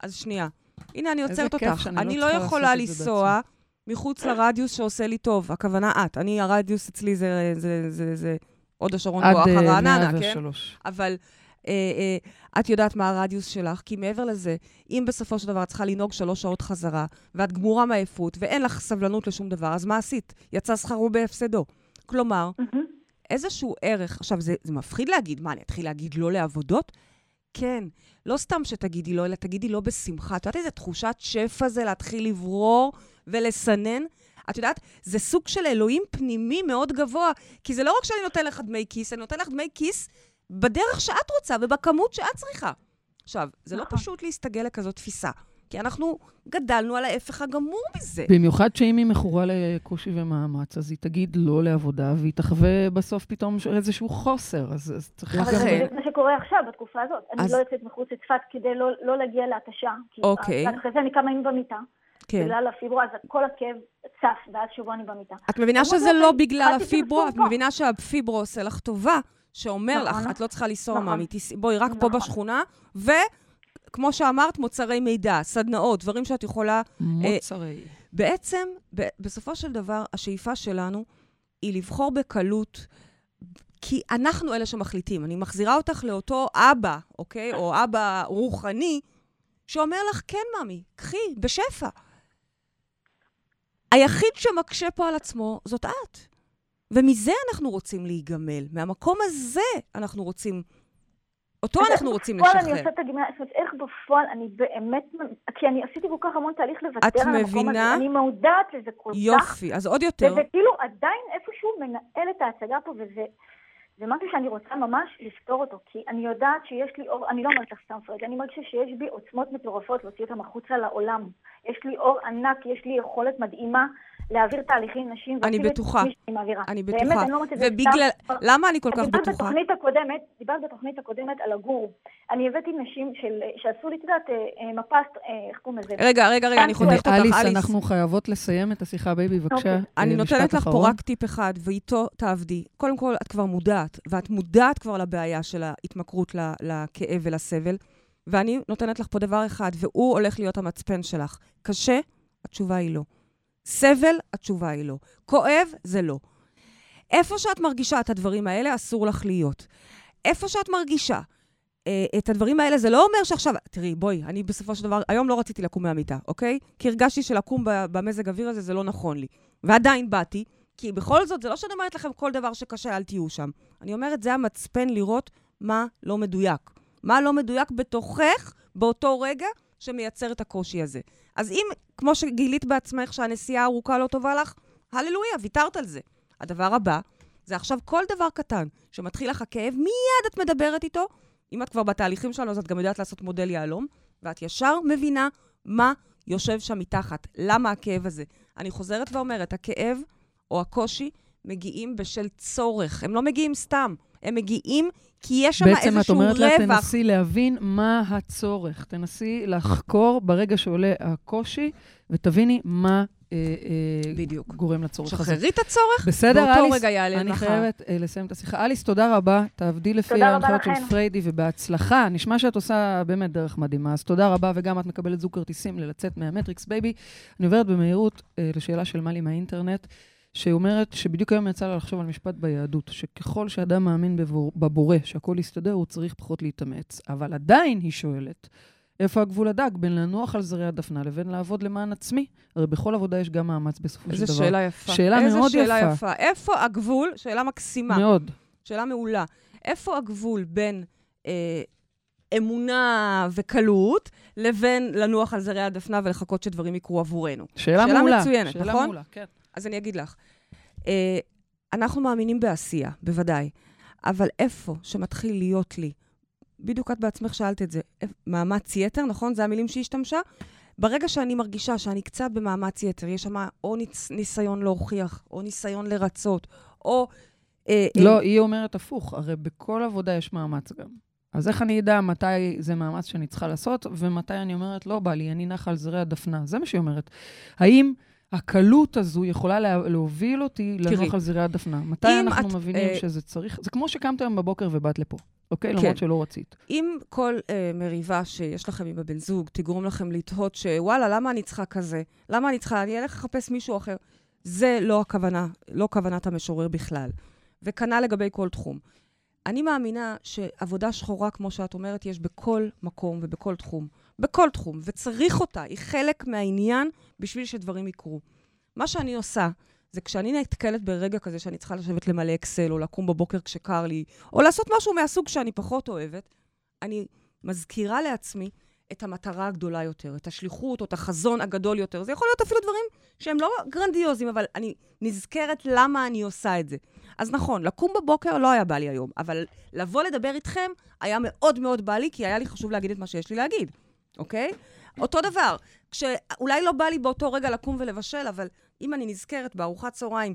אז שנייה. הנה, אני עוצרת אותך. לא אני לא צריכה יכולה לנסוע מחוץ לרדיוס שעושה לי טוב. הכוונה את. אני, הרדיוס אצלי זה- זה- זה זה הוד השרון עד בואכה אה, רעננה, כן? 103. אבל אה, אה, את יודעת מה הרדיוס שלך, כי מעבר לזה, אם בסופו של דבר את צריכה לנהוג שלוש שעות חזרה, ואת גמורה מעייפות, ואין לך סבלנות לשום דבר, אז מה עשית? יצא שכרו בהפסדו. כלומר, מהמם. איזשהו ערך, עכשיו, זה, זה מפחיד להגיד, מה, אני אתחיל להגיד לא לעבודות? כן, לא סתם שתגידי לא, אלא תגידי לא בשמחה. את יודעת איזה תחושת שפע זה להתחיל לברור ולסנן? את יודעת, זה סוג של אלוהים פנימי מאוד גבוה, כי זה לא רק שאני נותן לך דמי כיס, אני נותן לך דמי כיס בדרך שאת רוצה ובכמות שאת צריכה. עכשיו, זה לא נכון. פשוט להסתגל לכזאת תפיסה, כי אנחנו גדלנו על ההפך הגמור מזה. במיוחד שאם היא מכורה לקושי ומאמץ, אז היא תגיד לא לעבודה, והיא תחווה בסוף פתאום איזשהו חוסר, אז, אז צריך אבל זה גם... בדיוק מה שקורה עכשיו, בתקופה הזאת. אני אז- לא יוצאת מחוץ לצפת כדי לא- לא להגיע להתשה. כי אוקיי. אחרי זה אני כמה ימים במיטה. כן. בגלל הפיברו, אז כל הכאב צף, ואז שבוע אני במיטה. את מבינה שזה לא אני בגלל הפיברו, את. מבינה שהפיברו עושה לך טובה, שאומר לך, נכון. את לא צריכה לנסוע נכון. מאמי, תיסעי- בואי רק פה נכון. בשכונה, וכמו שאמרת, מוצרי מידע, סדנאות, דברים שאת יכולה... מוצרי. בעצם, ב- בסופו של דבר, השאיפה שלנו היא לבחור בקלות, כי אנחנו אלה שמחליטים. אני מחזירה אותך לאותו אבא, אוקיי? או אבא רוחני, שאומר לך, כן, ממי, קחי, בשפע. היחיד שמקשה פה על עצמו זאת את. ומזה אנחנו רוצים להיגמל. מהמקום הזה אנחנו רוצים, אותו אנחנו איך רוצים בפועל אני לשחרר. עושה את הגמילה, זאת אומרת, איך בפועל אני באמת, כי אני עשיתי כל כך המון תהליך לוותר את על המקום מבינה? הזה. אני מודעת לזה כל כך. יופי, אז עוד יותר. וזה כאילו עדיין איפשהו מנהל את ההצגה פה, וזה זה משהו שאני רוצה ממש לפתור אותו, כי אני יודעת שיש לי אור, אני לא אומרת לך סתם פרד, אני מרגישה שיש בי עוצמות מטורפות להוציא אותם החוצה לעולם. יש לי אור ענק, יש לי יכולת מדהימה להעביר תהליכים נשים. אני בטוחה. אני באמת, בטוחה. אני לא אומרת את זה ובגלל... סתם. למה אני כל כך דיברת בטוחה? בתוכנית הקודמת, דיברת בתוכנית הקודמת על הגור. אני הבאתי נשים של, שעשו לי, את יודעת, אה, אה, מפס, אה, איך קוראים לזה? רגע, רגע, רגע, אני חותכת אותך, אליס, אליס. אנחנו חייבות לסיים את השיחה, בייבי, בבקשה. אוקיי. אני נותנת לך פה. רק טיפ אחד, ואיתו תעבדי. קודם כל, את כבר מודעת, ואת מודעת כבר לבעיה של ההתמכרות לכאב ולסבל, ואני נותנת לך פה דבר אחד, והוא הולך להיות המצפן שלך. קשה? התשובה היא לא. סבל? התשובה היא לא. כואב? זה לא. איפה שאת מרגישה את הדברים האלה, אסור לך להיות. איפה שאת מרגישה אה, את הדברים האלה, זה לא אומר שעכשיו... תראי, בואי, אני בסופו של דבר, היום לא רציתי לקום מהמיטה, אוקיי? כי הרגשתי שלקום במזג אוויר הזה זה לא נכון לי. ועדיין באתי, כי בכל זאת, זה לא שאני אומרת לכם כל דבר שקשה, אל תהיו שם. אני אומרת, זה המצפן לראות מה לא מדויק. מה לא מדויק בתוכך באותו רגע שמייצר את הקושי הזה. אז אם, כמו שגילית בעצמך שהנסיעה הארוכה לא טובה לך, הללויה, ויתרת על זה. הדבר הבא, זה עכשיו כל דבר קטן שמתחיל לך כאב, מיד את מדברת איתו. אם את כבר בתהליכים שלנו, אז את גם יודעת לעשות מודל יהלום, ואת ישר מבינה מה יושב שם מתחת. למה הכאב הזה? אני חוזרת ואומרת, הכאב או הקושי מגיעים בשל צורך. הם לא מגיעים סתם, הם מגיעים כי יש שם בעצם את איזשהו אומרת לה, רווח. תנסי להבין מה הצורך. תנסי לחקור ברגע שעולה הקושי, ותביני מה אה, אה, בדיוק. גורם לצורך הזה. שחררי את הצורך, בסדר, באותו אליס? רגע יעלה אני לך. חייבת אה, לסיים את השיחה. אליס, תודה רבה. תעבדי לפי ההנחיות של. פריידי, ובהצלחה. נשמע שאת עושה באמת דרך מדהימה, אז תודה רבה, וגם את מקבלת זוג כרטיסים ללצאת מהמטריקס בייבי. אני עוברת במהירות אה, לשאלה של מלי מהאינטרנט, שהיא אומרת שבדיוק היום יצא לה לחשוב על משפט ביהדות, שככל שאדם מאמין בבור, בבורא, שהכל יסתדר, הוא צריך פחות להתאמץ. אבל עדיין, היא שואלת, איפה הגבול הדק בין לנוח על זרי הדפנה לבין לעבוד למען עצמי? הרי בכל עבודה יש גם מאמץ בסופו של איזה דבר. שאלה יפה. שאלה מאוד איזה שאלה יפה. יפה. איפה הגבול, שאלה מקסימה, מאוד. שאלה מעולה. איפה הגבול בין אה, אמונה וקלות לבין לנוח על זרי הדפנה ולחכות שדברים יקרו עבורנו? שאלה, שאלה מעולה. מצוינת, שאלה נכון? מעולה, כן. אז אני אגיד לך. אה, אנחנו מאמינים בעשייה, בוודאי, אבל איפה שמתחיל להיות לי, בדיוק את בעצמך שאלת את זה, מאמץ יתר, נכון? זה המילים שהיא השתמשה? ברגע שאני מרגישה שאני קצת במאמץ יתר, יש שם או ניס, ניסיון להוכיח, או ניסיון לרצות, או... אה, לא, אה, היא אומרת הפוך, הרי בכל עבודה יש מאמץ גם. אז איך אני אדע מתי זה מאמץ שאני צריכה לעשות, ומתי אני אומרת, לא בא לי, אני נחה על זרי הדפנה. זה מה שהיא אומרת. האם הקלות הזו יכולה לה, להוביל אותי לנוח על זרי הדפנה? מתי אנחנו את, מבינים אה, שזה צריך? זה כמו שקמת היום בבוקר ובאת לפה, אוקיי? כן. למרות שלא רצית. אם כל אה, מריבה שיש לכם עם הבן זוג תגרום לכם לתהות שוואלה, למה אני צריכה כזה? למה אני צריכה? אני אלך לחפש מישהו אחר. זה לא הכוונה, לא כוונת המשורר בכלל. וכנ"ל לגבי כל תחום. אני מאמינה שעבודה שחורה, כמו שאת אומרת, יש בכל מקום ובכל תחום. בכל תחום, וצריך אותה. היא חלק מהעניין בשביל שדברים יקרו. מה שאני עושה, זה כשאני נתקלת ברגע כזה שאני צריכה לשבת למלא אקסל, או לקום בבוקר כשקר לי, או לעשות משהו מהסוג שאני פחות אוהבת, אני מזכירה לעצמי את המטרה הגדולה יותר, את השליחות או את החזון הגדול יותר. זה יכול להיות אפילו דברים שהם לא גרנדיוזיים, אבל אני נזכרת למה אני עושה את זה. אז נכון, לקום בבוקר לא היה בא לי היום, אבל לבוא לדבר איתכם היה מאוד מאוד בא לי, כי היה לי חשוב להגיד את מה שיש לי להגיד, אוקיי? אותו דבר, כשאולי לא בא לי באותו רגע לקום ולבשל, אבל אם אני נזכרת בארוחת צהריים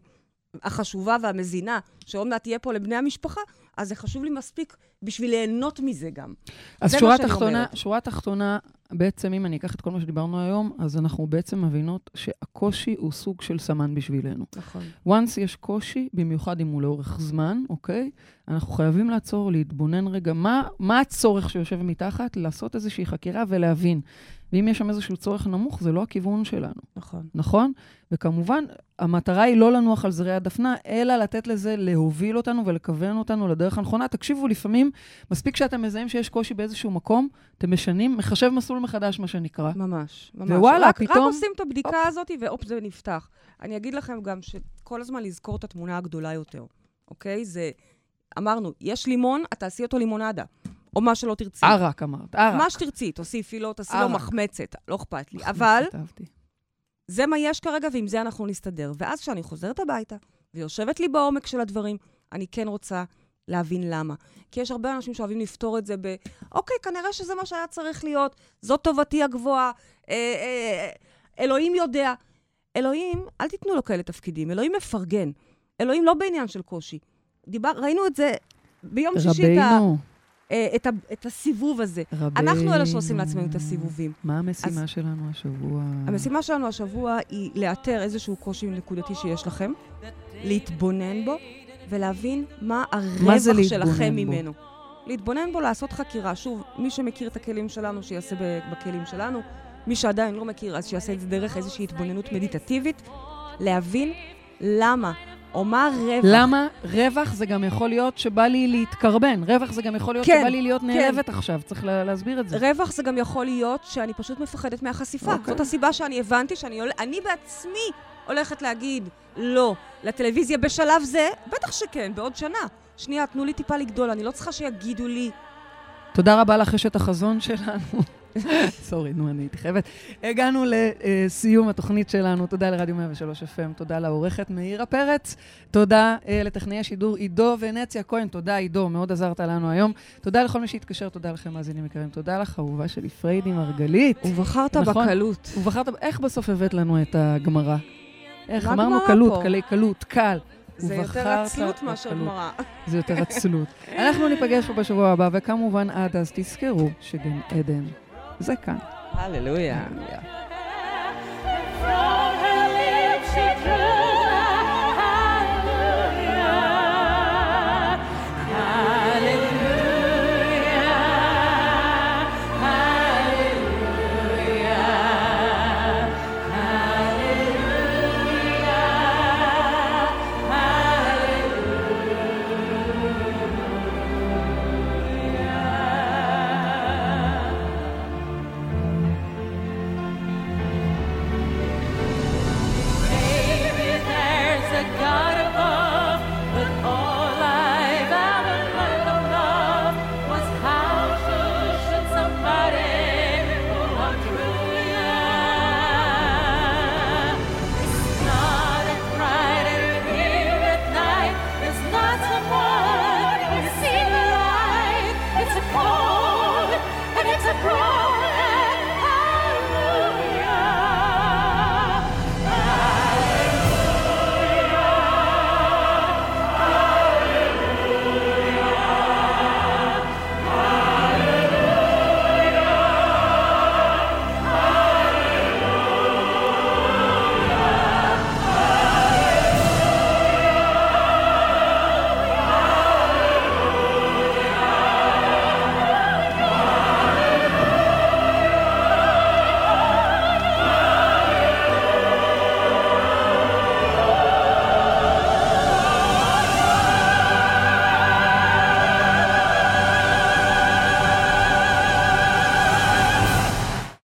החשובה והמזינה, שעוד מעט תהיה פה לבני המשפחה, אז זה חשוב לי מספיק בשביל ליהנות מזה גם. אז שורה תחתונה. שורה תחתונה, בעצם אם אני אקח את כל מה שדיברנו היום, אז אנחנו בעצם מבינות שהקושי הוא סוג של סמן בשבילנו. נכון. once יש קושי, במיוחד אם הוא לאורך זמן, אוקיי? אנחנו חייבים לעצור, להתבונן רגע, מה, מה הצורך שיושב מתחת, לעשות איזושהי חקירה ולהבין. ואם יש שם איזשהו צורך נמוך, זה לא הכיוון שלנו, נכון. נכון? וכמובן, המטרה היא לא לנוח על זרי הדפנה, אלא לתת לזה להוביל אותנו ולכוון אותנו לדרך הנכונה. תקשיבו, לפעמים, מספיק שאתם מזהים שיש קושי באיזשהו מקום, אתם משנים, מחשב מסלול מחדש, מה שנקרא. ממש, ממש. ווואלה, רק, פתאום- רק עושים את הבדיקה הזאת, והופ, זה נפתח. אני אגיד לכם גם שכל הזמן לזכור את התמונה הגדולה יותר, אוקיי? זה, אמרנו, יש לימון, את תעשי אותו לימונדה. או מה שלא תרצי. ערק אמרת, ערק. מה שתרצי, תוסיפי לו, תעשי לו ערק. מחמצת, לא אכפת לי. אבל. זה מה יש כרגע, ועם זה אנחנו נסתדר. ואז כשאני חוזרת הביתה, ויושבת לי בעומק של הדברים, אני כן רוצה להבין למה. כי יש הרבה אנשים שאוהבים לפתור את זה ב... אוקיי, כנראה שזה מה שהיה צריך להיות, זאת טובתי הגבוהה, אה, אה, אלוהים יודע. אלוהים, אל תיתנו לו כאלה תפקידים, אלוהים מפרגן. אלוהים לא בעניין של קושי. דיבר, ראינו את זה ביום שישי, את, ה, אה, את, ה, את הסיבוב הזה. רבינו. אנחנו אלה שעושים לעצמנו את הסיבובים. מה המשימה אז- שלנו השבוע? המשימה שלנו השבוע היא לאתר איזשהו קושי נקודתי שיש לכם, להתבונן בו ולהבין מה הרווח שלכם בו? ממנו. להתבונן בו, לעשות חקירה. שוב, מי שמכיר את הכלים שלנו, שיעשה בכלים שלנו. מי שעדיין לא מכיר, אז שיעשה את זה דרך איזושהי התבוננות מדיטטיבית. להבין למה, או מה הרווח. למה רווח זה גם יכול להיות שבא לי להתקרבן? רווח זה גם יכול להיות כן, שבא לי להיות כן. נעלבת עכשיו, צריך לה- להסביר את זה. רווח זה גם יכול להיות שאני פשוט מפחדת מהחשיפה. אוקיי. זאת הסיבה שאני הבנתי שאני. אני בעצמי הולכת להגיד לא לטלוויזיה בשלב זה, בטח שכן, בעוד שנה. שנייה, תנו לי טיפה לגדול, אני לא צריכה שיגידו לי. תודה רבה לך, אשת החזון שלנו. סורי, נו, אני הייתי חייבת. הגענו לסיום התוכנית שלנו. תודה לרדיו 103 FM, תודה לעורכת מאירה פרץ, תודה אה, לטכנאי השידור עידו ונציה כהן, תודה עידו, מאוד עזרת לנו היום. תודה לכל מי שהתקשר, תודה לכם, מאזינים יקרים. תודה לך, אהובה שלי, פריידי מרגלית. ובחרת נכון. בקלות. ובחרת, איך בסוף הבאת לנו את הגמרא? איך? אמרנו קלות? קלי קלות, קל. זה יותר עצלות מאשר. גמרא. זה יותר עצלות. אנחנו ניפגש פה בשבוע הבא, וכמובן עד אז תזכרו שגן עדן זה כאן. הללויה.